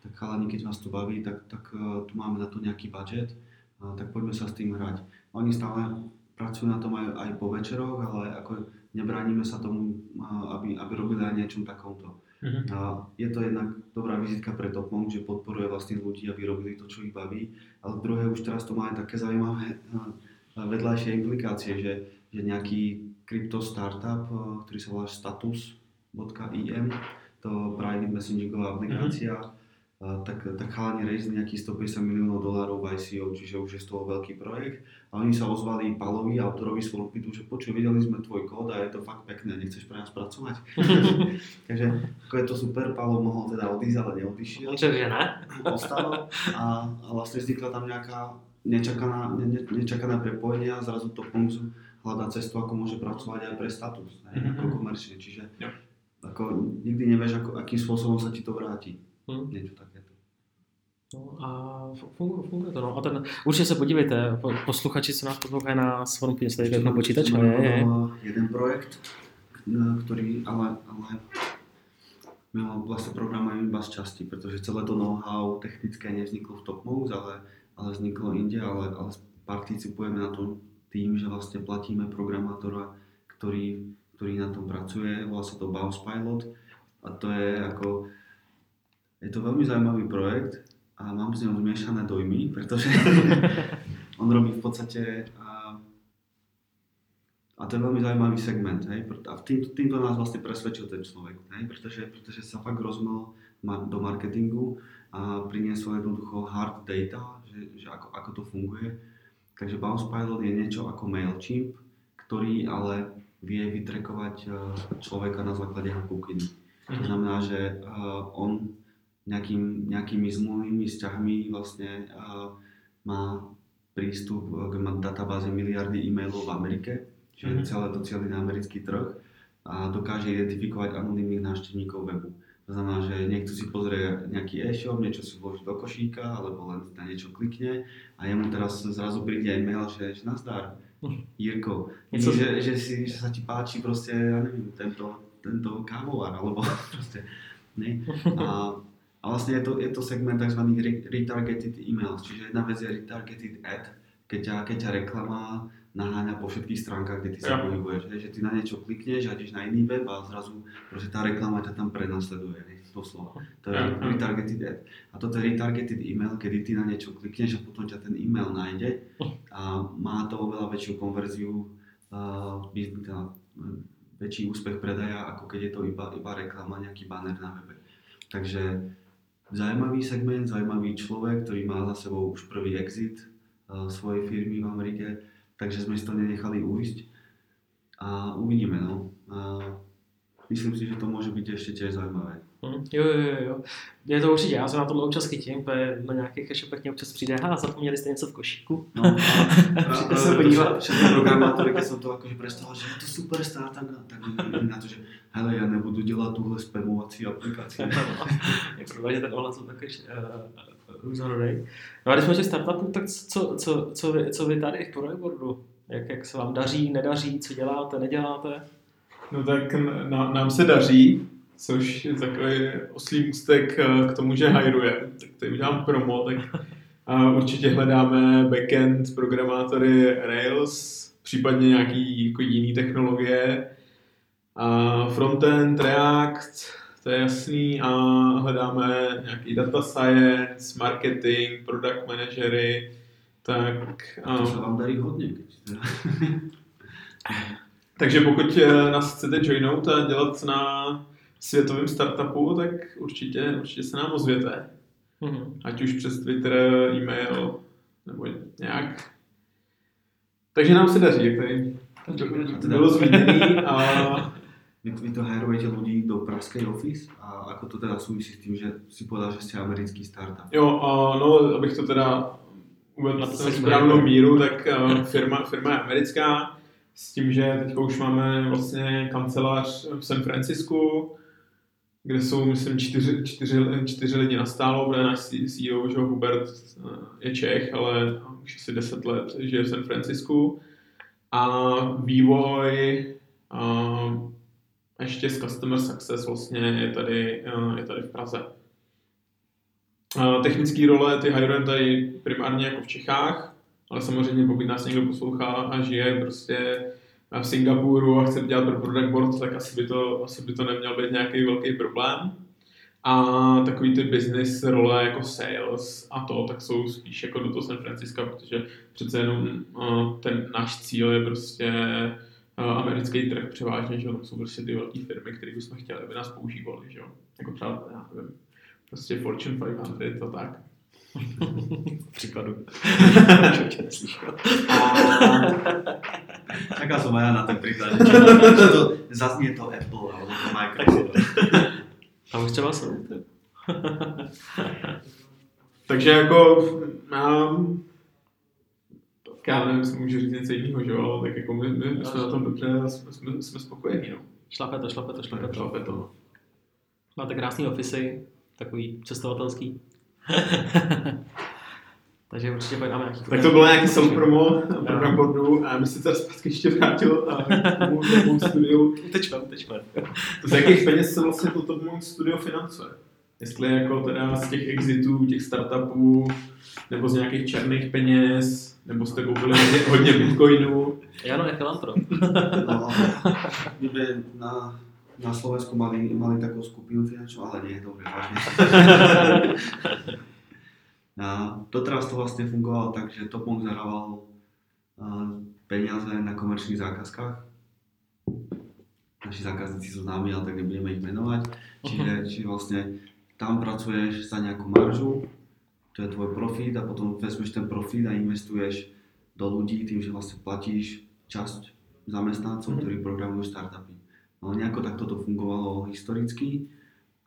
tak chalani, keď vás to baví, tak, tak uh, tu máme na to nejaký budget, uh, tak poďme sa s tým hrať. Oni stále pracujú na tom aj, aj po večeroch, ale ako nebránime sa tomu, aby, aby robili aj niečom takomto. Uh-huh. A je to jednak dobrá vizitka pre Topmong, že podporuje vlastne ľudí, aby robili to, čo ich baví, ale druhé už teraz to má aj také zaujímavé vedľajšie implikácie, že, že nejaký krypto startup, ktorý sa volá status.im, to private messengingová aplikácia, uh-huh tak, tak chalani raisli nejakých 150 miliónov dolárov v ICO, čiže už je z toho veľký projekt. A oni sa ozvali Palovi, autorovi Swampitu, že počuj, videli sme tvoj kód a je to fakt pekné, nechceš pre nás pracovať? Takže ako je to super, Palo mohol teda odísť, ale neodišiel. Čože ne? Ostal a, a vlastne vznikla tam nejaká nečakaná, ne, ne, nečakaná prepojenie a zrazu to pomôžu hľadať cestu, ako môže pracovať aj pre status, ne, mm-hmm. ako komerčne. Čiže ako, nikdy nevieš, ako, akým spôsobom sa ti to vráti. Hmm. Niečo takéto. No a funguje, funguje to. No. A ten, určitě se podívejte, posluchači, co nás poslouchají na svém pěstě, na počítači. Je, je. jeden projekt, ktorý ale, ale my vlastne programujeme iba z časti, pretože celé to know-how technické nevzniklo v Topmouse, ale, ale vzniklo inde, ale, ale participujeme na tom tým, že vlastne platíme programátora, ktorý, ktorý na tom pracuje, volá sa to Bounce Pilot a to je ako je to veľmi zaujímavý projekt a mám z neho zmiešané dojmy, pretože on robí v podstate a, a to je veľmi zaujímavý segment, hej, a tým, týmto nás vlastne presvedčil ten človek, hej, pretože, pretože sa fakt rozumel do marketingu a priniesol jednoducho hard data, že, že ako, ako to funguje. Takže Bounce Pilot je niečo ako MailChimp, ktorý ale vie vytrekovať človeka na základe jeho. To mhm. znamená, že on nejakým, nejakými zmluvnými vzťahmi vlastne uh, má prístup k databáze miliardy e-mailov v Amerike. čiže mm-hmm. celé to celý na americký trh a dokáže identifikovať anonimných návštevníkov webu. To znamená, že niekto si pozrie nejaký e-shop, niečo si vloží do košíka, alebo len na niečo klikne a jemu teraz zrazu príde aj mail, že, že nazdar, Jirko, Niečo... že, že, si, že sa ti páči proste, ja neviem, tento, tento kávovar, alebo proste, ne? A, a vlastne je to, je to segment tzv. retargeted emails, čiže jedna vec je retargeted ad, keď ťa, keď ťa reklama naháňa po všetkých stránkach, kde ty sa ja. pohybuješ. Že ty na niečo klikneš a ideš na iný web a zrazu proste tá reklama ťa tam prenasleduje. Doslova. To je ja. retargeted ad. A toto je retargeted email, kedy ty na niečo klikneš a potom ťa ten email nájde a má to oveľa väčšiu konverziu, uh, teda, väčší úspech predaja, ako keď je to iba, iba reklama, nejaký banner na webe. Takže zaujímavý segment, zaujímavý človek, ktorý má za sebou už prvý exit uh, svojej firmy v Amerike, takže sme si to nenechali ujsť a uvidíme. No. A myslím si, že to môže byť ešte tiež zaujímavé. Hmm, jo, jo, jo. Je to určitě, já se na tom občas chytím, na nějakých e-shopech mě občas přijde, a zapomněli jste něco v košíku. No, Přijďte se podívat. Programátory, keď som to akože predstavoval, že je to super startup, tak na to, že hele, já nebudu dělat tuhle spamovací aplikaci. je pravda, že ten ohled jsou takový uh, různorodý. No a když jsme že startupu, tak co, co, co, vy, co vy tady v Proeboardu? Jak, jak se vám daří, nedaří, co děláte, neděláte? No tak nám se daří, což je takový oslý můstek eh, k tomu, že hajruje. Tak tady udělám promo, tak a určitě hledáme backend programátory Rails, případně nějaký jako jiný technologie. A frontend, React, to je jasný, a hledáme nějaký data science, marketing, product managery, tak... To se vám darí hodně. Takže pokud eh, nás chcete joinout a dělat na světovém startupu, tak určitě, určitě se nám ozvěte. Mm-hmm. Ať už přes Twitter, e-mail, nebo nějak. Takže nám se daří, jak tady bylo zmíněný a vy, vy to hajrujete ľudí do pražskej office a ako to teda súvisí s tým, že si povedal, že ste americký startup? Jo, a no, abych to teda uvedl na správnou míru, tak uh, firma, firma je americká, s tím, že teď už máme vlastně kancelář v San Francisku, kde jsou, myslím, čtyři, čtyři, čtyři lidi na stálo, náš CEO, že Hubert eh, je Čech, ale už asi deset let žije v San Francisku. A vývoj a ještě z Customer Success vlastně je tady, eh, je tady v Praze. A technické role ty hajrujeme tady primárně jako v Čechách, ale samozřejmě pokud nás někdo poslouchá a žije prostě v Singapuru a chce dělat pro product board, tak asi by to, asi by to neměl být nějaký velký problém. A takový ty business role jako sales a to, tak jsou spíš jako do toho San Francisca, protože přece jenom ten náš cíl je prostě americký trh převážně, že jsou prostě ty velké firmy, které bychom chtěli, aby nás používali, že jo. Jako třeba, já nevím, prostě Fortune 500 a tak. Příkladu. Čakal som aj ja na ten príklad, že to, to zaznie to Apple alebo to Microsoft. A už třeba jsou. Takže jako mám já nevím, jestli můžu říct něco jiného, že jo, ale tak jako my, my, jsme na tom dobře, jsme, jsme, jsme spokojení, no. Šlape to, šlape to, šlape to. Šlape to. Máte krásný ofisy, takový cestovatelský. Takže určitě pojednáme nějaký Tak to bylo nějaký self promo program boardu a my se teda zpátky ještě vrátil a k tomu studiu. Utečme, utečme. Z jakých peněz se vlastně toto můj studio financuje? Jestli jako teda z těch exitů, těch startupů, nebo z nějakých černých peněz, nebo jste koupili hodně, hodně bitcoinů. Já no, je filantrop. no, kdyby na, na Slovensku mali, mali takovou skupinu finančnú, ale nie, dobre, vážne. A doteraz to vlastne fungovalo tak, že Topmong zahrával peniaze na komerčných zákazkách. Naši zákazníci sú známi, ale tak nebudeme ich menovať. Čiže, uh-huh. čiže vlastne tam pracuješ za nejakú maržu, to je tvoj profit a potom vezmeš ten profit a investuješ do ľudí tým, že vlastne platíš časť zamestnancov, uh-huh. ktorí programujú startupy. No nejako takto to fungovalo historicky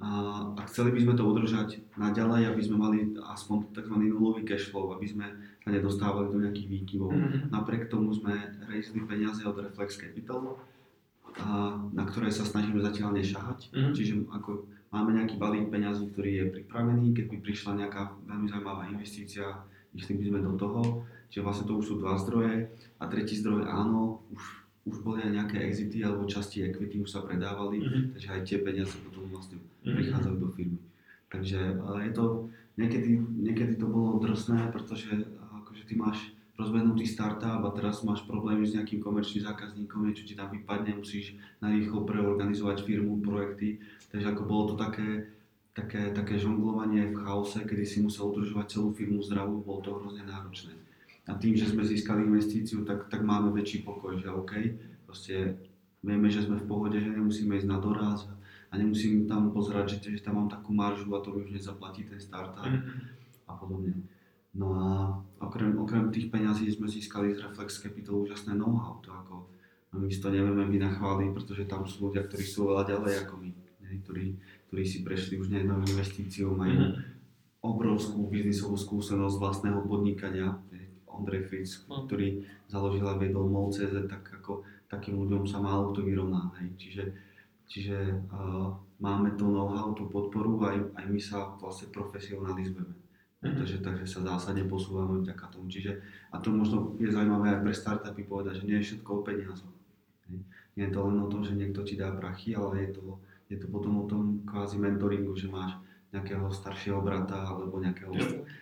a, a chceli by sme to udržať naďalej, aby sme mali aspoň tzv. nulový cash flow, aby sme sa nedostávali do nejakých výkyvov. Mhm. Napriek tomu sme raisli peniaze od Reflex Capital, a, na ktoré sa snažíme zatiaľ nešahať. Mhm. Čiže ako máme nejaký balík peňazí, ktorý je pripravený, keď by prišla nejaká veľmi zaujímavá investícia, išli by sme do toho. Čiže vlastne to už sú dva zdroje. A tretí zdroj, áno, už, už boli aj nejaké exity alebo časti equity už sa predávali, Mhm. takže aj tie peniaze potom vlastne Mhm. prichádzajú do firmy. Takže ale je to, niekedy, niekedy to bolo drsné, pretože akože ty máš rozbehnutý startup a teraz máš problémy s nejakým komerčným zákazníkom, niečo ti tam vypadne, musíš narýchlo preorganizovať firmu, projekty, takže ako bolo to také, také, také žonglovanie v chaose, kedy si musel udržovať celú firmu zdravú, bolo to hrozne náročné. A tým, že sme získali investíciu, tak, tak máme väčší pokoj, že OK, proste vieme, že sme v pohode, že nemusíme ísť na doraz a nemusím tam pozerať, že, že tam mám takú maržu a to mi už nezaplatí ten startup Mhm. a podobne. No a okrem, okrem tých peňazí sme získali z Reflex Capital úžasné know-how, to ako my si to nevieme vynachváliť, pretože tam sú ľudia, ktorí sú oveľa ďalej ako my, ne, ktorí, ktorí si prešli už nejednou investíciou, majú Mhm. obrovskú biznisovú skúsenosť vlastného podnikania. Ondrej Fritz, Mhm. ktorý založil a viedol MOL.cz, tak ako takým ľuďom sa málo kto vyrovná. Hej. Čiže, čiže uh, máme to know-how, tú podporu a aj, aj my sa vlastne profesionalizujeme. Mhm. Takže, takže sa zásadne posúvame vďaka tomu. Čiže, a to možno je zaujímavé aj pre startupy povedať, že nie je všetko o peniazoch. Nie je to len o tom, že niekto ti dá prachy, ale je to, je to potom o tom kvázi mentoringu, že máš nejakého staršieho brata alebo nejakého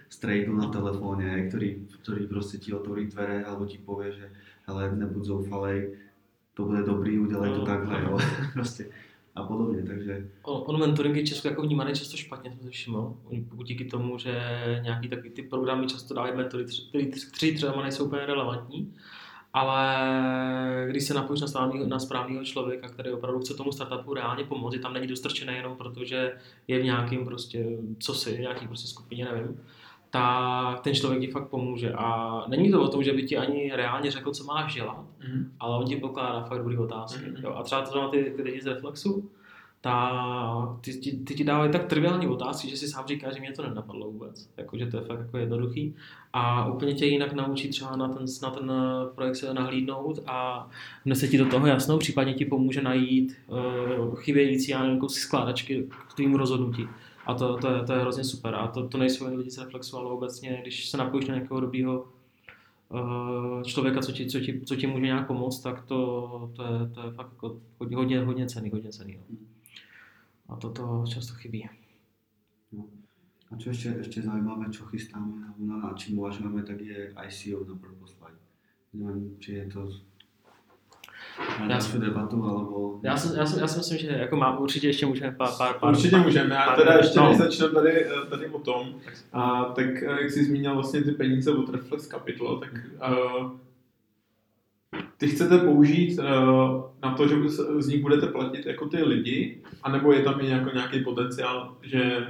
strejdu na telefóne, ktorý, ktorý proste ti otvorí dvere alebo ti povie, že ale nebuď zoufalej, to bude dobrý, udělej to No. takhle, jo. prostě a podobně, takže On, on mentoring je Česku jako vnímaný často špatně, jsem si všiml. Díky tomu, že nějaký taky ty programy často dávají mentory, tři třeba nejsou úplně relevantní, ale když se napojíš na správného, na správného člověka, který opravdu chce tomu startupu reálně pomoct, tam není dostrčený jenom proto, že je v nějakým prostě, co si, nějaký prostě skupině, nevím, tak ten člověk ti fakt pomůže. A není to o tom, že by ti ani reálně řekl, co máš dělat, Mhm. ale on ti pokládá fakt dobrý otázky. Mhm. Jo, a třeba to ty, ty lidi z Reflexu, tak ty, ty, ty ti dávají tak triviální otázky, že si sám říká, že mě to nenapadlo vůbec. Jako, že to je fakt jako jednoduchý. A úplně tě jinak naučí třeba na ten, na ten eh, projekt se nahlídnout a vnese ti do toho jasnou, případně ti pomůže najít uh, chybějící, já skládačky k tvým rozhodnutí. A to, to, je, to je hrozně super. A to, to nejsou jen lidi z Reflexu, ale obecně, když se napojíš na nějakého dobrýho eh, člověka, co ti, co, ti, co ti může nějak pomoct, tak to, to, je, to je fakt jako hodně cený, hodně cený. No. A toto často chybí. no. A čo ešte, ešte zaujímavé, čo chystáme, na čím uvažujeme, tak je ICO na Purpose. Neviem, či je to na Já ďalšiu debatu, alebo... Já si, já si, já si myslím, že jako má, určitě ještě můžeme pár, pár, pár Určitě pár, můžeme. A pár- teda ještě no. než začneme tady, eh, tady o tom, a, tak eh, jak jsi zmínil vlastně ty peníze od Reflex Capital, tak uh, ty chcete použít uh, na to, že z nich budete platit jako ty lidi, anebo je tam i jako nějaký potenciál, že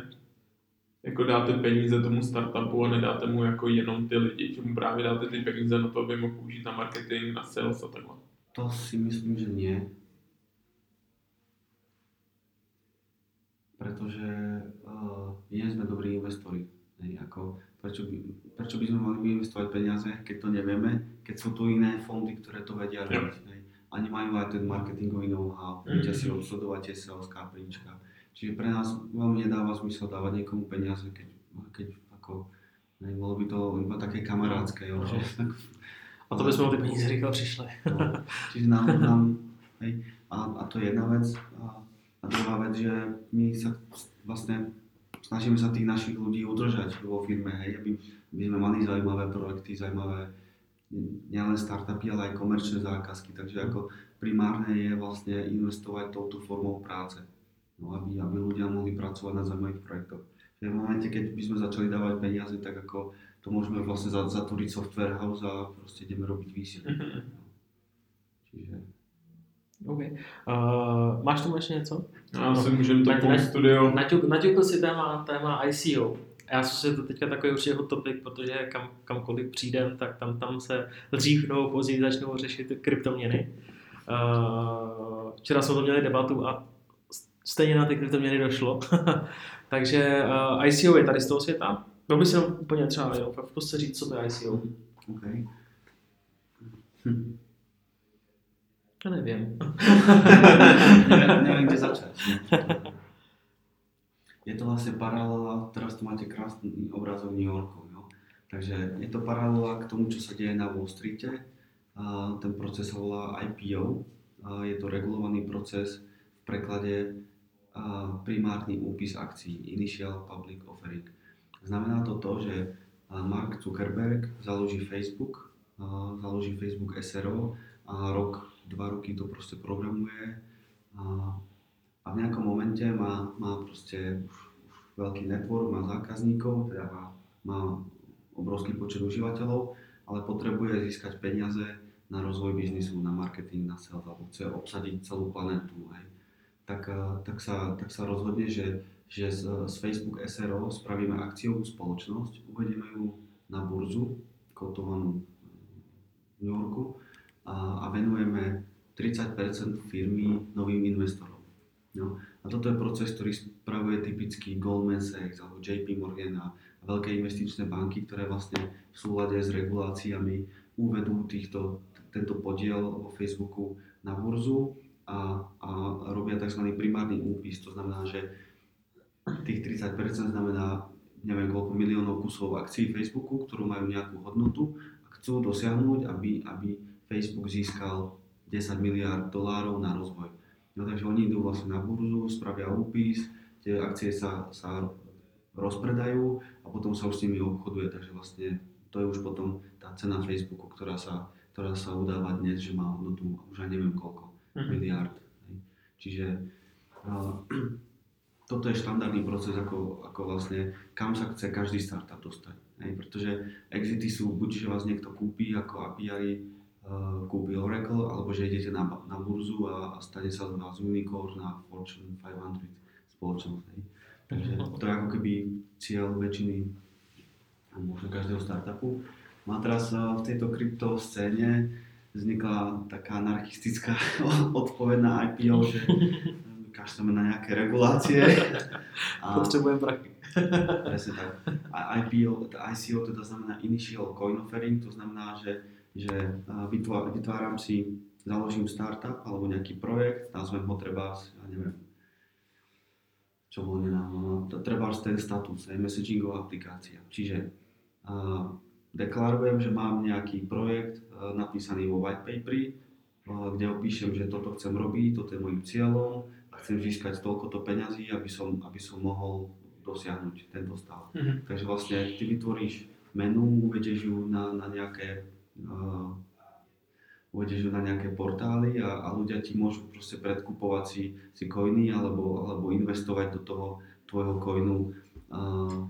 jako dáte peníze tomu startupu a nedáte mu jako jenom ty lidi, že mu právě dáte ty peníze na to, aby mohl použít na marketing, na sales a takhle. To si myslím, že nie. Pretože uh, nie sme dobrí investori. Ako, prečo, by, prečo by sme mali investovať peniaze, keď to nevieme, keď sú tu iné fondy, ktoré to vedia robiť. Hej. Oni majú aj ten marketingový know-how, vedia si odsledovať tie sales kaprička. Čiže pre nás veľmi nedáva zmysel dávať niekomu peniaze, keď, keď ako, hej, bolo by to iba také kamarádske, jo, že, A to bychom o ty peníze rychle přišli. No, čiže nám, nám hej, a, a to je jedna vec. A, a druhá vec, že my sa vlastne snažíme sa tých našich ľudí udržať vo firme, hej, aby, aby sme mali zaujímavé projekty, zaujímavé nielen startupy, ale aj komerčné zákazky. Takže ako primárne je vlastne investovať touto formou práce, no, aby, aby ľudia mohli pracovať na zaujímavých projektoch. V momente, keď by sme začali dávať peniaze, tak ako to môžeme vlastne zatúriť software house a proste ideme robiť výsledky. Čiže OK. Uh, máš tomu ještě něco? A asi můžeme to ať- Studio. Naťuk, naťukl si téma, téma ICO. Já si že to teďka takový určitě hot topic, protože kam, kamkoliv přijdem, tak tam, tam se dřív nebo později začnou řešit kryptoměny. Uh, včera jsme to měli debatu a stejně na ty kryptoměny došlo. Takže uh, ICO je tady z toho světa. Byl bys jenom úplně třeba jo, v prostě říct, co to je ICO. Okay. Hm. Ja neviem. neviem, neviem, kde začať. Je to vlastne paralela, teraz tu máte krásny obrazok New Yorku. Jo? Takže je to paralela k tomu, čo sa deje na Wall Streete. A ten proces sa volá IPO. A je to regulovaný proces v preklade primárny úpis akcií, Initial Public Offering. Znamená to to, že Mark Zuckerberg založí Facebook, založí Facebook SRO a rok dva roky to proste programuje a, a v nejakom momente má, má proste už, už veľký network, má zákazníkov, teda má, má obrovský počet užívateľov, ale potrebuje získať peniaze na rozvoj biznisu, na marketing, na sales, alebo chce obsadiť celú planetu. Hej. Tak, tak, sa, tak sa rozhodne, že, že z, z Facebook SRO spravíme akciovú spoločnosť, uvedieme ju na burzu, kotovanú v New Yorku a, venujeme 30% firmy novým investorom. No. A toto je proces, ktorý spravuje typicky Goldman Sachs alebo JP Morgan a veľké investičné banky, ktoré vlastne v súlade s reguláciami uvedú týchto, tento podiel vo Facebooku na burzu a, a robia tzv. primárny úpis. To znamená, že tých 30% znamená neviem koľko miliónov kusov akcií Facebooku, ktorú majú nejakú hodnotu a chcú dosiahnuť, aby, aby Facebook získal 10 miliard dolárov na rozvoj. No, takže oni idú vlastne na burzu, spravia úpis, tie akcie sa, sa rozpredajú a potom sa už s nimi obchoduje, takže vlastne to je už potom tá cena Facebooku, ktorá sa, ktorá sa udáva dnes, že má hodnotu už aj neviem koľko, mm-hmm. miliard. Čiže uh, toto je štandardný proces, ako, ako vlastne kam sa chce každý startup dostať. Hej? Pretože exity sú buď, že vás niekto kúpi ako API kúpi Oracle, alebo že idete na, na burzu a, a stane sa z vás unicorn na Fortune 500 spoločnosť. Hej. Takže to je ako keby cieľ väčšiny možno každého startupu. No a teraz uh, v tejto krypto scéne vznikla taká anarchistická odpoveď na IPO, že kašleme na nejaké regulácie. A, Potrebujem prachy. Presne tak. A IPO, ICO teda znamená Initial Coin Offering, to znamená, že že vytváram si, založím startup alebo nejaký projekt, nazvem ho treba, ja neviem, čo bol nedávno, no, treba ten status, aj messagingová aplikácia. Čiže uh, deklarujem, že mám nejaký projekt uh, napísaný vo white paperi, uh, kde opíšem, že toto chcem robiť, toto je môjim cieľom a chcem získať toľko to peňazí, aby som, aby som mohol dosiahnuť tento stav. Mm-hmm. Takže vlastne ty vytvoríš menu, uvedieš ju na, na nejaké uvedeš na nejaké portály a, a ľudia ti môžu proste predkupovať si, si coiny alebo, alebo investovať do toho tvojho coinu uh,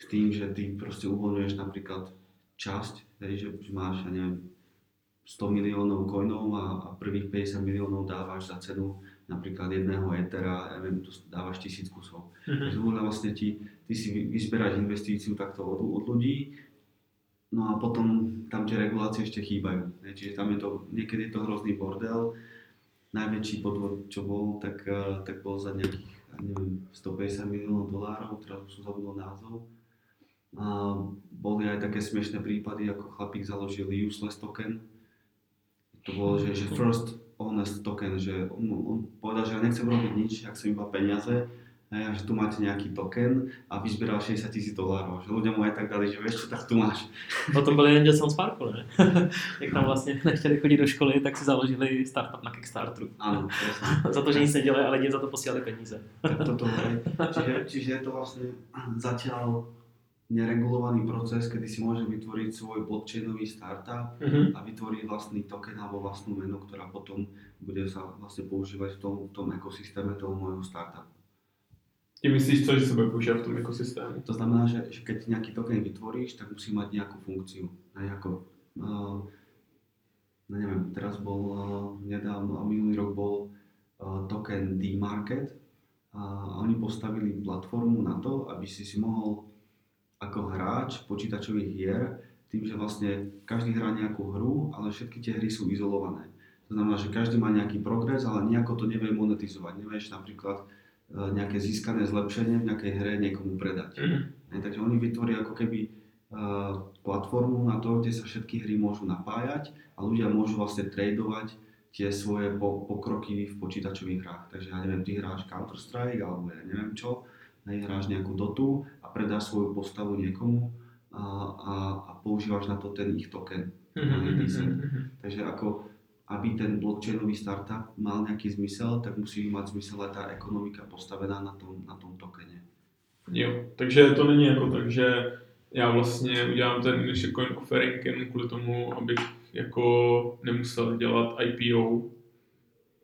s tým, že ty proste uvoľňuješ napríklad časť, hej, že, že máš, ja neviem, 100 miliónov coinov a, a prvých 50 miliónov dávaš za cenu napríklad jedného etera, ja neviem, tu dávaš tisíc kusov. Mm-hmm. Takže vlastne ti, ty si vyzberáš investíciu takto od, od ľudí, No a potom tam tie regulácie ešte chýbajú. Ne? Čiže tam je to, niekedy je to hrozný bordel. Najväčší podvod, čo bol, tak, eh, tak bol za nejakých, neviem, 150 miliónov dolárov, teraz už som zabudol názov. A boli aj také smiešné prípady, ako chlapík založil useless token. To bolo, že, že first honest token, že on, on povedal, že ja nechcem robiť nič, ak som iba peniaze, a že tu máte nejaký token a vyzbieral 60 tisíc dolárov. Že ľudia mu aj tak dali, že vieš čo, tak tu máš. Potom byli jen som Sparkle, ne? Jak tam vlastně nechtěli chodit do školy, tak si založili startup na Kickstarteru. Áno, za to, že nic nedělali, ale jim za to posílali peníze. toto, čiže, čiže je to vlastne zatiaľ neregulovaný proces, kedy si môže vytvoriť svoj blockchainový startup uh-huh. a vytvoriť vlastný token alebo vlastnú menu, ktorá potom bude sa vlastne používať v tom, v tom ekosystéme toho môjho startupu. Ty myslíš co, bude používať v tom ekosystému? To znamená, že, že keď nejaký token vytvoríš, tak musí mať nejakú funkciu. Aj ako, uh, no neviem, teraz bol uh, nedávno, a minulý rok bol uh, token D-Market a oni postavili platformu na to, aby si si mohol ako hráč počítačových hier, tým, že vlastne každý hrá nejakú hru, ale všetky tie hry sú izolované. To znamená, že každý má nejaký progres, ale nejako to nevie monetizovať. Nevieš napríklad nejaké získané zlepšenie v nejakej hre niekomu predať. Hej, takže oni vytvoria ako keby e, platformu na to, kde sa všetky hry môžu napájať a ľudia môžu vlastne tradovať tie svoje po, pokroky v počítačových hrách. Takže ja neviem, ty hráš Counter-Strike alebo ja neviem čo, hráš nejakú dotu a predáš svoju postavu niekomu a, a, a používaš na to ten ich token. Mhm, mhm, mhm. Takže ako aby ten blockchainový startup mal nejaký zmysel, tak musí mať zmysel aj tá ekonomika postavená na tom, na tom tokene. Jo, takže to není jako tak, že já vlastně udělám ten shitcoin offering jen kvůli tomu, abych jako nemusel dělat IPO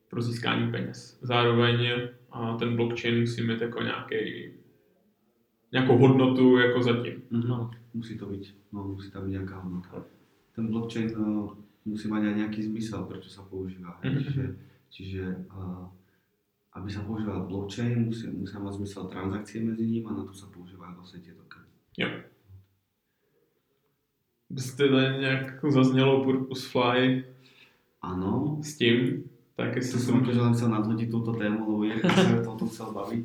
pro získání peněz. Zároveň a ten blockchain musí mít jako nějaký, nějakou hodnotu jako zatím. No. Musí to byť, no musí tam byť nejaká hodnota. Ten blockchain no, musí mať aj nejaký zmysel, prečo sa používa. Mhm. Čiže, čiže uh, aby sa používal blockchain, musí, musia mať zmysel transakcie medzi ním a na to sa používajú vlastne tie tokeny. Jo. Byste tady nějak jako zaznělo Purpose Fly Áno, s tím, tak to som akože len chcel nadhodiť túto tému, lebo Jirka sa o tom chcel baviť.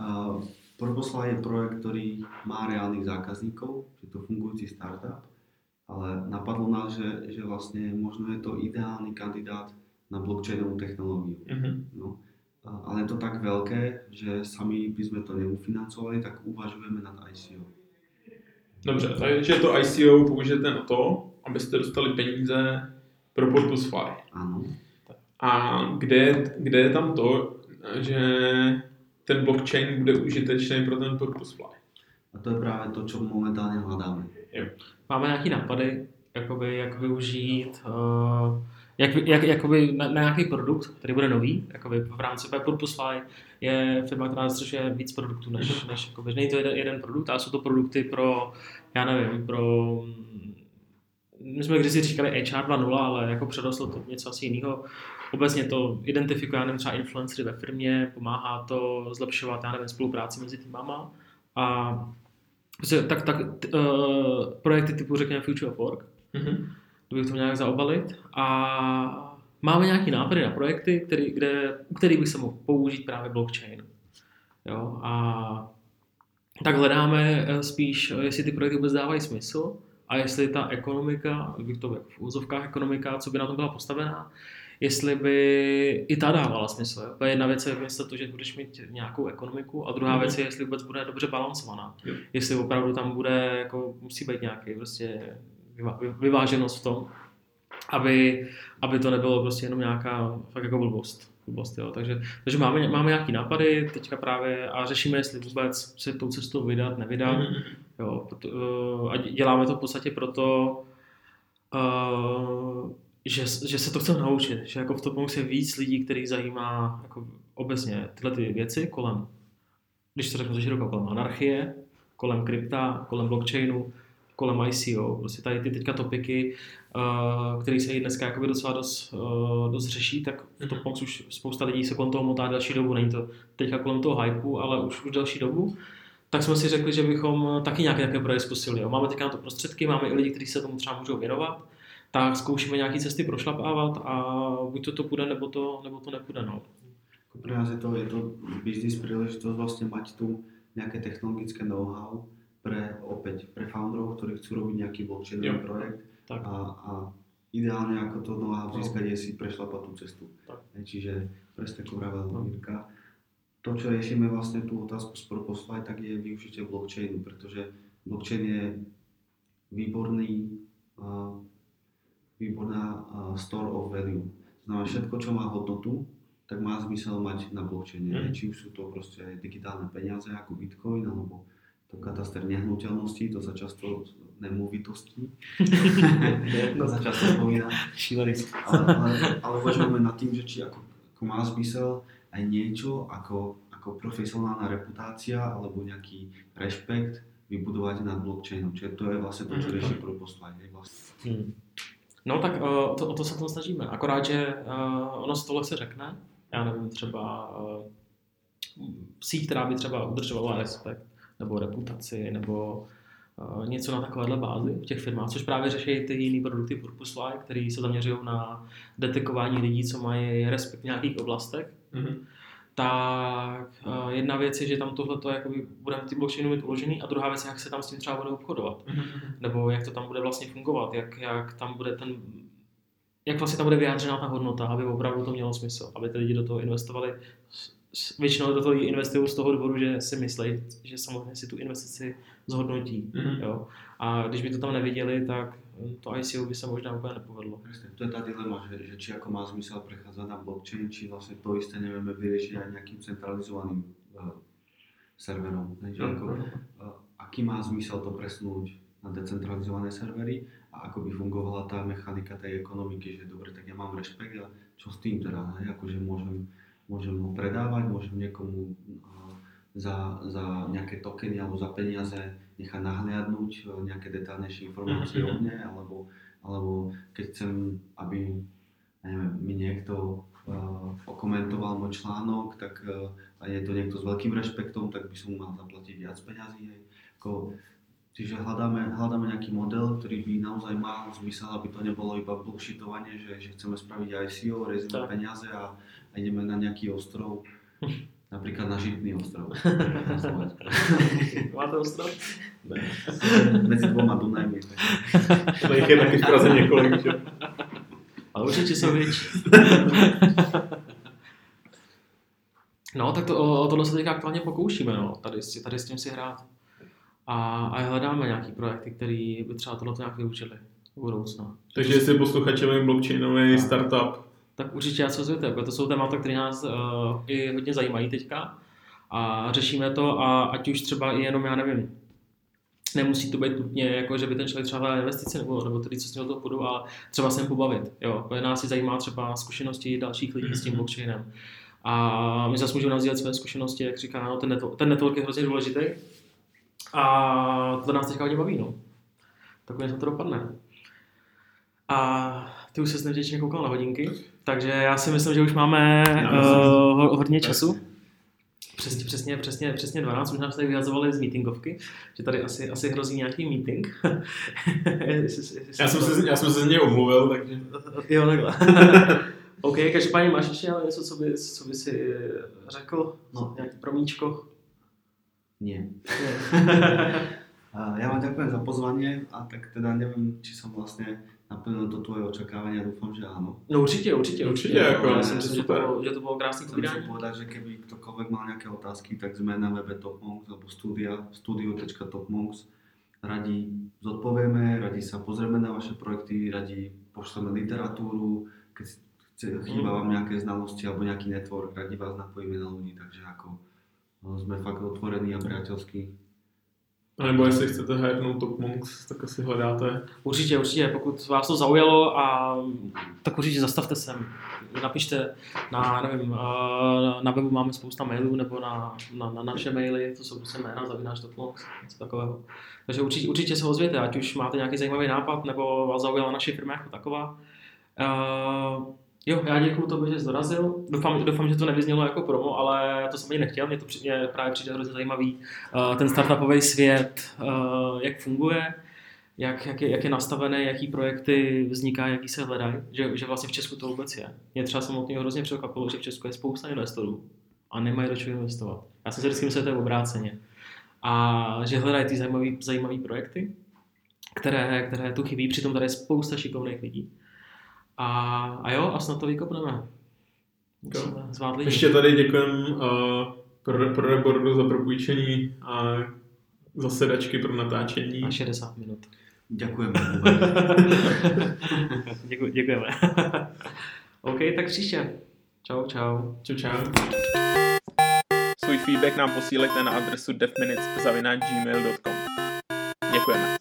Uh, Purposefly je projekt, ktorý má reálnych zákazníkov, je to fungujúci startup, ale napadlo nás, že, že vlastne možno je to ideálny kandidát na blockchainovú technológiu. Mhm. No. Ale je to tak veľké, že sami by sme to neufinancovali, tak uvažujeme nad ICO. Dobře, takže to ICO použijete na to, abyste dostali peníze pro Purpose Fly. Áno. A kde, kde je tam to, že ten blockchain bude užitečný pro ten Purpose Fly? A to je práve to, čo momentálne hľadáme. Máme nějaký nápady, jakoby, jak využít, uh, jak, jak, jakoby na, na, nějaký produkt, který bude nový, jakoby v rámci Purposefly je firma, která zastřešuje víc produktů, než, než jakoby, není to jeden, jeden produkt, ale jsou to produkty pro, já nevím, pro, my jsme kdysi říkali HR 2.0, ale jako předoslo to něco asi jiného. Obecně to identifikuje, já nevím, třeba influencery ve firmě, pomáhá to zlepšovat, já nevím, spolupráci mezi týmama a tak, tak uh, projekty typu, řekněme, Future of Work, Mhm. kdybych to nějak zaobalit. A máme nějaký nápady na projekty, který, kde, u kterých bych se mohl použít právě blockchain. Jo? A tak hledáme eh, spíš, jestli ty projekty vůbec dávají smysl a jestli ta ekonomika, bych to v úzovkách ekonomika, co by na tom byla postavená, jestli by i ta dávala smysl. Jo? Jedna věc je to, že budeš mít nějakou ekonomiku a druhá Mhm. věc je, jestli vůbec bude dobře balancovaná. Jo. Jestli opravdu tam bude, jako musí být nějaký prostě vyvá- vy- vyváženost v tom, aby, aby to nebylo prostě jenom nějaká fakt jako blbost. blbost jo. Takže, takže máme, máme nějaký nápady teďka právě a řešíme, jestli vůbec se tou cestou vydat, nevydat. Mhm. Jo, uh, a děláme to v podstatě proto, uh, že, že se to chceme naučit, že jako v tom musí víc lidí, který zajímá jako obecně tyhle ty věci kolem, když to řeknu to široko, kolem anarchie, kolem krypta, kolem blockchainu, kolem ICO, prostě tady ty teďka topiky, uh, které se i dneska jakoby docela dost, uh, dost řeší, tak v tom už spousta lidí se kolem toho motá další dobu, není to teďka kolem toho hypeu, ale už, už další dobu tak jsme si řekli, že bychom taky nějaké také projekty zkusili. Jo. Máme teďka na to prostředky, máme i lidi, kteří se tomu třeba můžou věnovat, tak zkoušíme nějaké cesty prošlapávat a buď to to půjde, nebo to, nebo to nepůjde. No. Pre nás je to, je to biznis príležitosť vlastne mať tu nejaké technologické know-how pre opäť pre founderov, ktorí chcú robiť nejaký blockchainový projekt Tak. a, a ideálne ako to know-how získať je si prešlapať tú cestu. Tak. Čiže presne ako vravel No. Mirka, to, čo riešime vlastne tú otázku z Proposlaj, tak je využitie blockchainu, pretože blockchain je výborný, uh, výborná store of value. Znamená, všetko, čo má hodnotu, tak má zmysel mať na blockchaine. Mm. Či už sú to proste digitálne peniaze ako Bitcoin, alebo to kataster nehnuteľností, to sa často nemovitostí, to sa často spomína. Ale, ale, ale uvažujeme nad tým, že či ako, ako má zmysel aj niečo ako, ako profesionálna reputácia alebo nejaký rešpekt vybudovať nad blockchainom. Čiže to je vlastne to, čo Mhm. rieši Proposlide. hej, Vlastne. Hmm. No tak uh, to, o to se to snažíme. Akorát, že uh, ono z tohle se řekne, já nevím, třeba uh, síť, která by třeba udržovala respekt, nebo reputaci, nebo něco na takovéhle bázi v těch firmách, což právě řeší ty jiné produkty Purposefly, které se zaměřují na detekování lidí, co mají respekt v nějakých oblastech. Mhm. Tak uh, jedna věc je, že tam tohle to budeme ty blockchainy mít uložený a druhá věc je, jak se tam s tím třeba bude obchodovat. Nebo jak to tam bude vlastně fungovat, jak, jak tam bude ten jak vlastně tam bude vyjádřena ta hodnota, aby opravdu to mělo smysl, aby ty lidi do toho investovali. Většinou do toho investují z toho důvodu, že si myslí, že samozřejmě si tu investici zhodnotí. Mm-hmm. Jo? A když by to tam neviděli, tak to ICO by sa možná úplne nepovedlo. To je tá dilema, že, že či ako má zmysel prechádzať na blockchain, či vlastne to isté nevieme vyriešiť aj nejakým centralizovaným uh, serverom. Takže ako, uh, aký má zmysel to presnúť na decentralizované servery a ako by fungovala tá mechanika tej ekonomiky, že dobre, tak ja mám rešpekt a čo s tým teda, hej? akože môžem, môžem ho predávať, môžem niekomu uh, za, za nejaké tokeny alebo za peniaze nechať nahliadnúť e, nejaké detálnejšie informácie o mne, alebo, alebo keď chcem, aby neviem, mi niekto uh, okomentoval môj článok, tak uh, a je to niekto s veľkým rešpektom, tak by som mu mal zaplatiť viac peňazí. Ako, čiže hľadáme, hľadáme nejaký model, ktorý by naozaj mal zmysel, aby to nebolo iba bullshitovanie, že, že chceme spraviť ICO, rezíme peniaze a, a ideme na nejaký ostrov. Napríklad na Žitný ostrov. Máte ostrov? Ne. Medzi dvoma Dunajmi. To ich je taky v Praze že? Ale určitě jsou větší. No, tak to, o tohle se teďka aktuálně pokoušíme, no, tady, tady s tím si hrát. A, a hledáme nějaký projekty, které by třeba tohle nějak vyučili v budoucnu. Takže jestli posluchače blockchainový startup, tak určitě jako to jsou témata, které nás uh, i hodně zajímají teďka a řešíme to a ať už třeba i jenom, já nevím, nemusí to být nutně, jako, že by ten člověk třeba hledal investice nebo, nebo tedy co s toho půjdu, ale třeba se pobavit. Jo. Nás si zajímá třeba zkušenosti dalších lidí s tím mhm. blockchainem. A my zase můžeme nazývat své zkušenosti, jak říká, no, ten, network, ten network je hrozně důležitý. A to nás teďka hodně baví. No. Tak to dopadne. A ty už se nevděčně koukal na hodinky, takže já si myslím, že už máme uh, hodně času. Přesně, přesně, přesně, přesně 12, už nám se tady vyhazovali z meetingovky, že tady asi, asi hrozí nějaký meeting. já, jsem se, já jsem se z něj omluvil, takže... jo, takhle. OK, každopádně máš ještě něco, co by, co by si řekl? No. Nějaký promíčko? Nie. ja vám ďakujem za pozvanie a tak teda neviem, či som vlastne naplnil to tvoje očakávania, dúfam, že áno. No určite, určite, určite. Jako, ja myslím, že, to bolo, že to bolo krásne Chcem si povedať, že keby ktokoľvek mal nejaké otázky, tak sme na webe TopMonks alebo studia, studio.topmonks. Radi zodpovieme, radi sa pozrieme na vaše projekty, radi pošleme literatúru, keď chýba vám nejaké znalosti alebo nejaký network, radi vás napojíme na ľudí, takže ako no, sme fakt otvorení a priateľskí a nebo jestli chcete hypnout Top Monks, tak asi hledáte. Určitě, určitě, pokud vás to zaujalo, a, tak určitě zastavte sem. Napište na, nevím, na webu máme spousta mailů, nebo na, na, na naše maily, to jsou prostě jména, zavináš Top Monks, něco takového. Takže určitě, určitě se ozvěte, ať už máte nějaký zajímavý nápad, nebo vás zaujala naše firma jako taková. Uh, Jo, já děkuju tobě, že dorazil. Doufám, doufám, že to nevyznělo jako promo, ale to jsem ani nechtěl. Mě to mě právě přijde hrozně zajímavý. Uh, ten startupový svět, uh, jak funguje, jak, jak, je, jak je nastavené, jaký projekty vznikají, jaký se hledají, že, že vlastně v Česku to vůbec je. Mě třeba samotně hrozně překvapilo, že v Česku je spousta investorů a nemají do čeho investovat. Já jsem si vždycky myslel, že to je obráceně. A že hledají ty zajímavé projekty, které, které tu chybí, přitom tady je spousta šikovných lidí. A, a jo, a snad to vykopneme. Zvládli. Ještě tady děkujem uh, pro, pro Rebordu za propůjčení a za sedačky pro natáčení. A 60 minut. Děkujeme. Děkuji, děkujeme. OK, tak příště. Čau, čau. Čau, čau. Svůj feedback nám posílejte na adresu devminutes.gmail.com Děkujeme.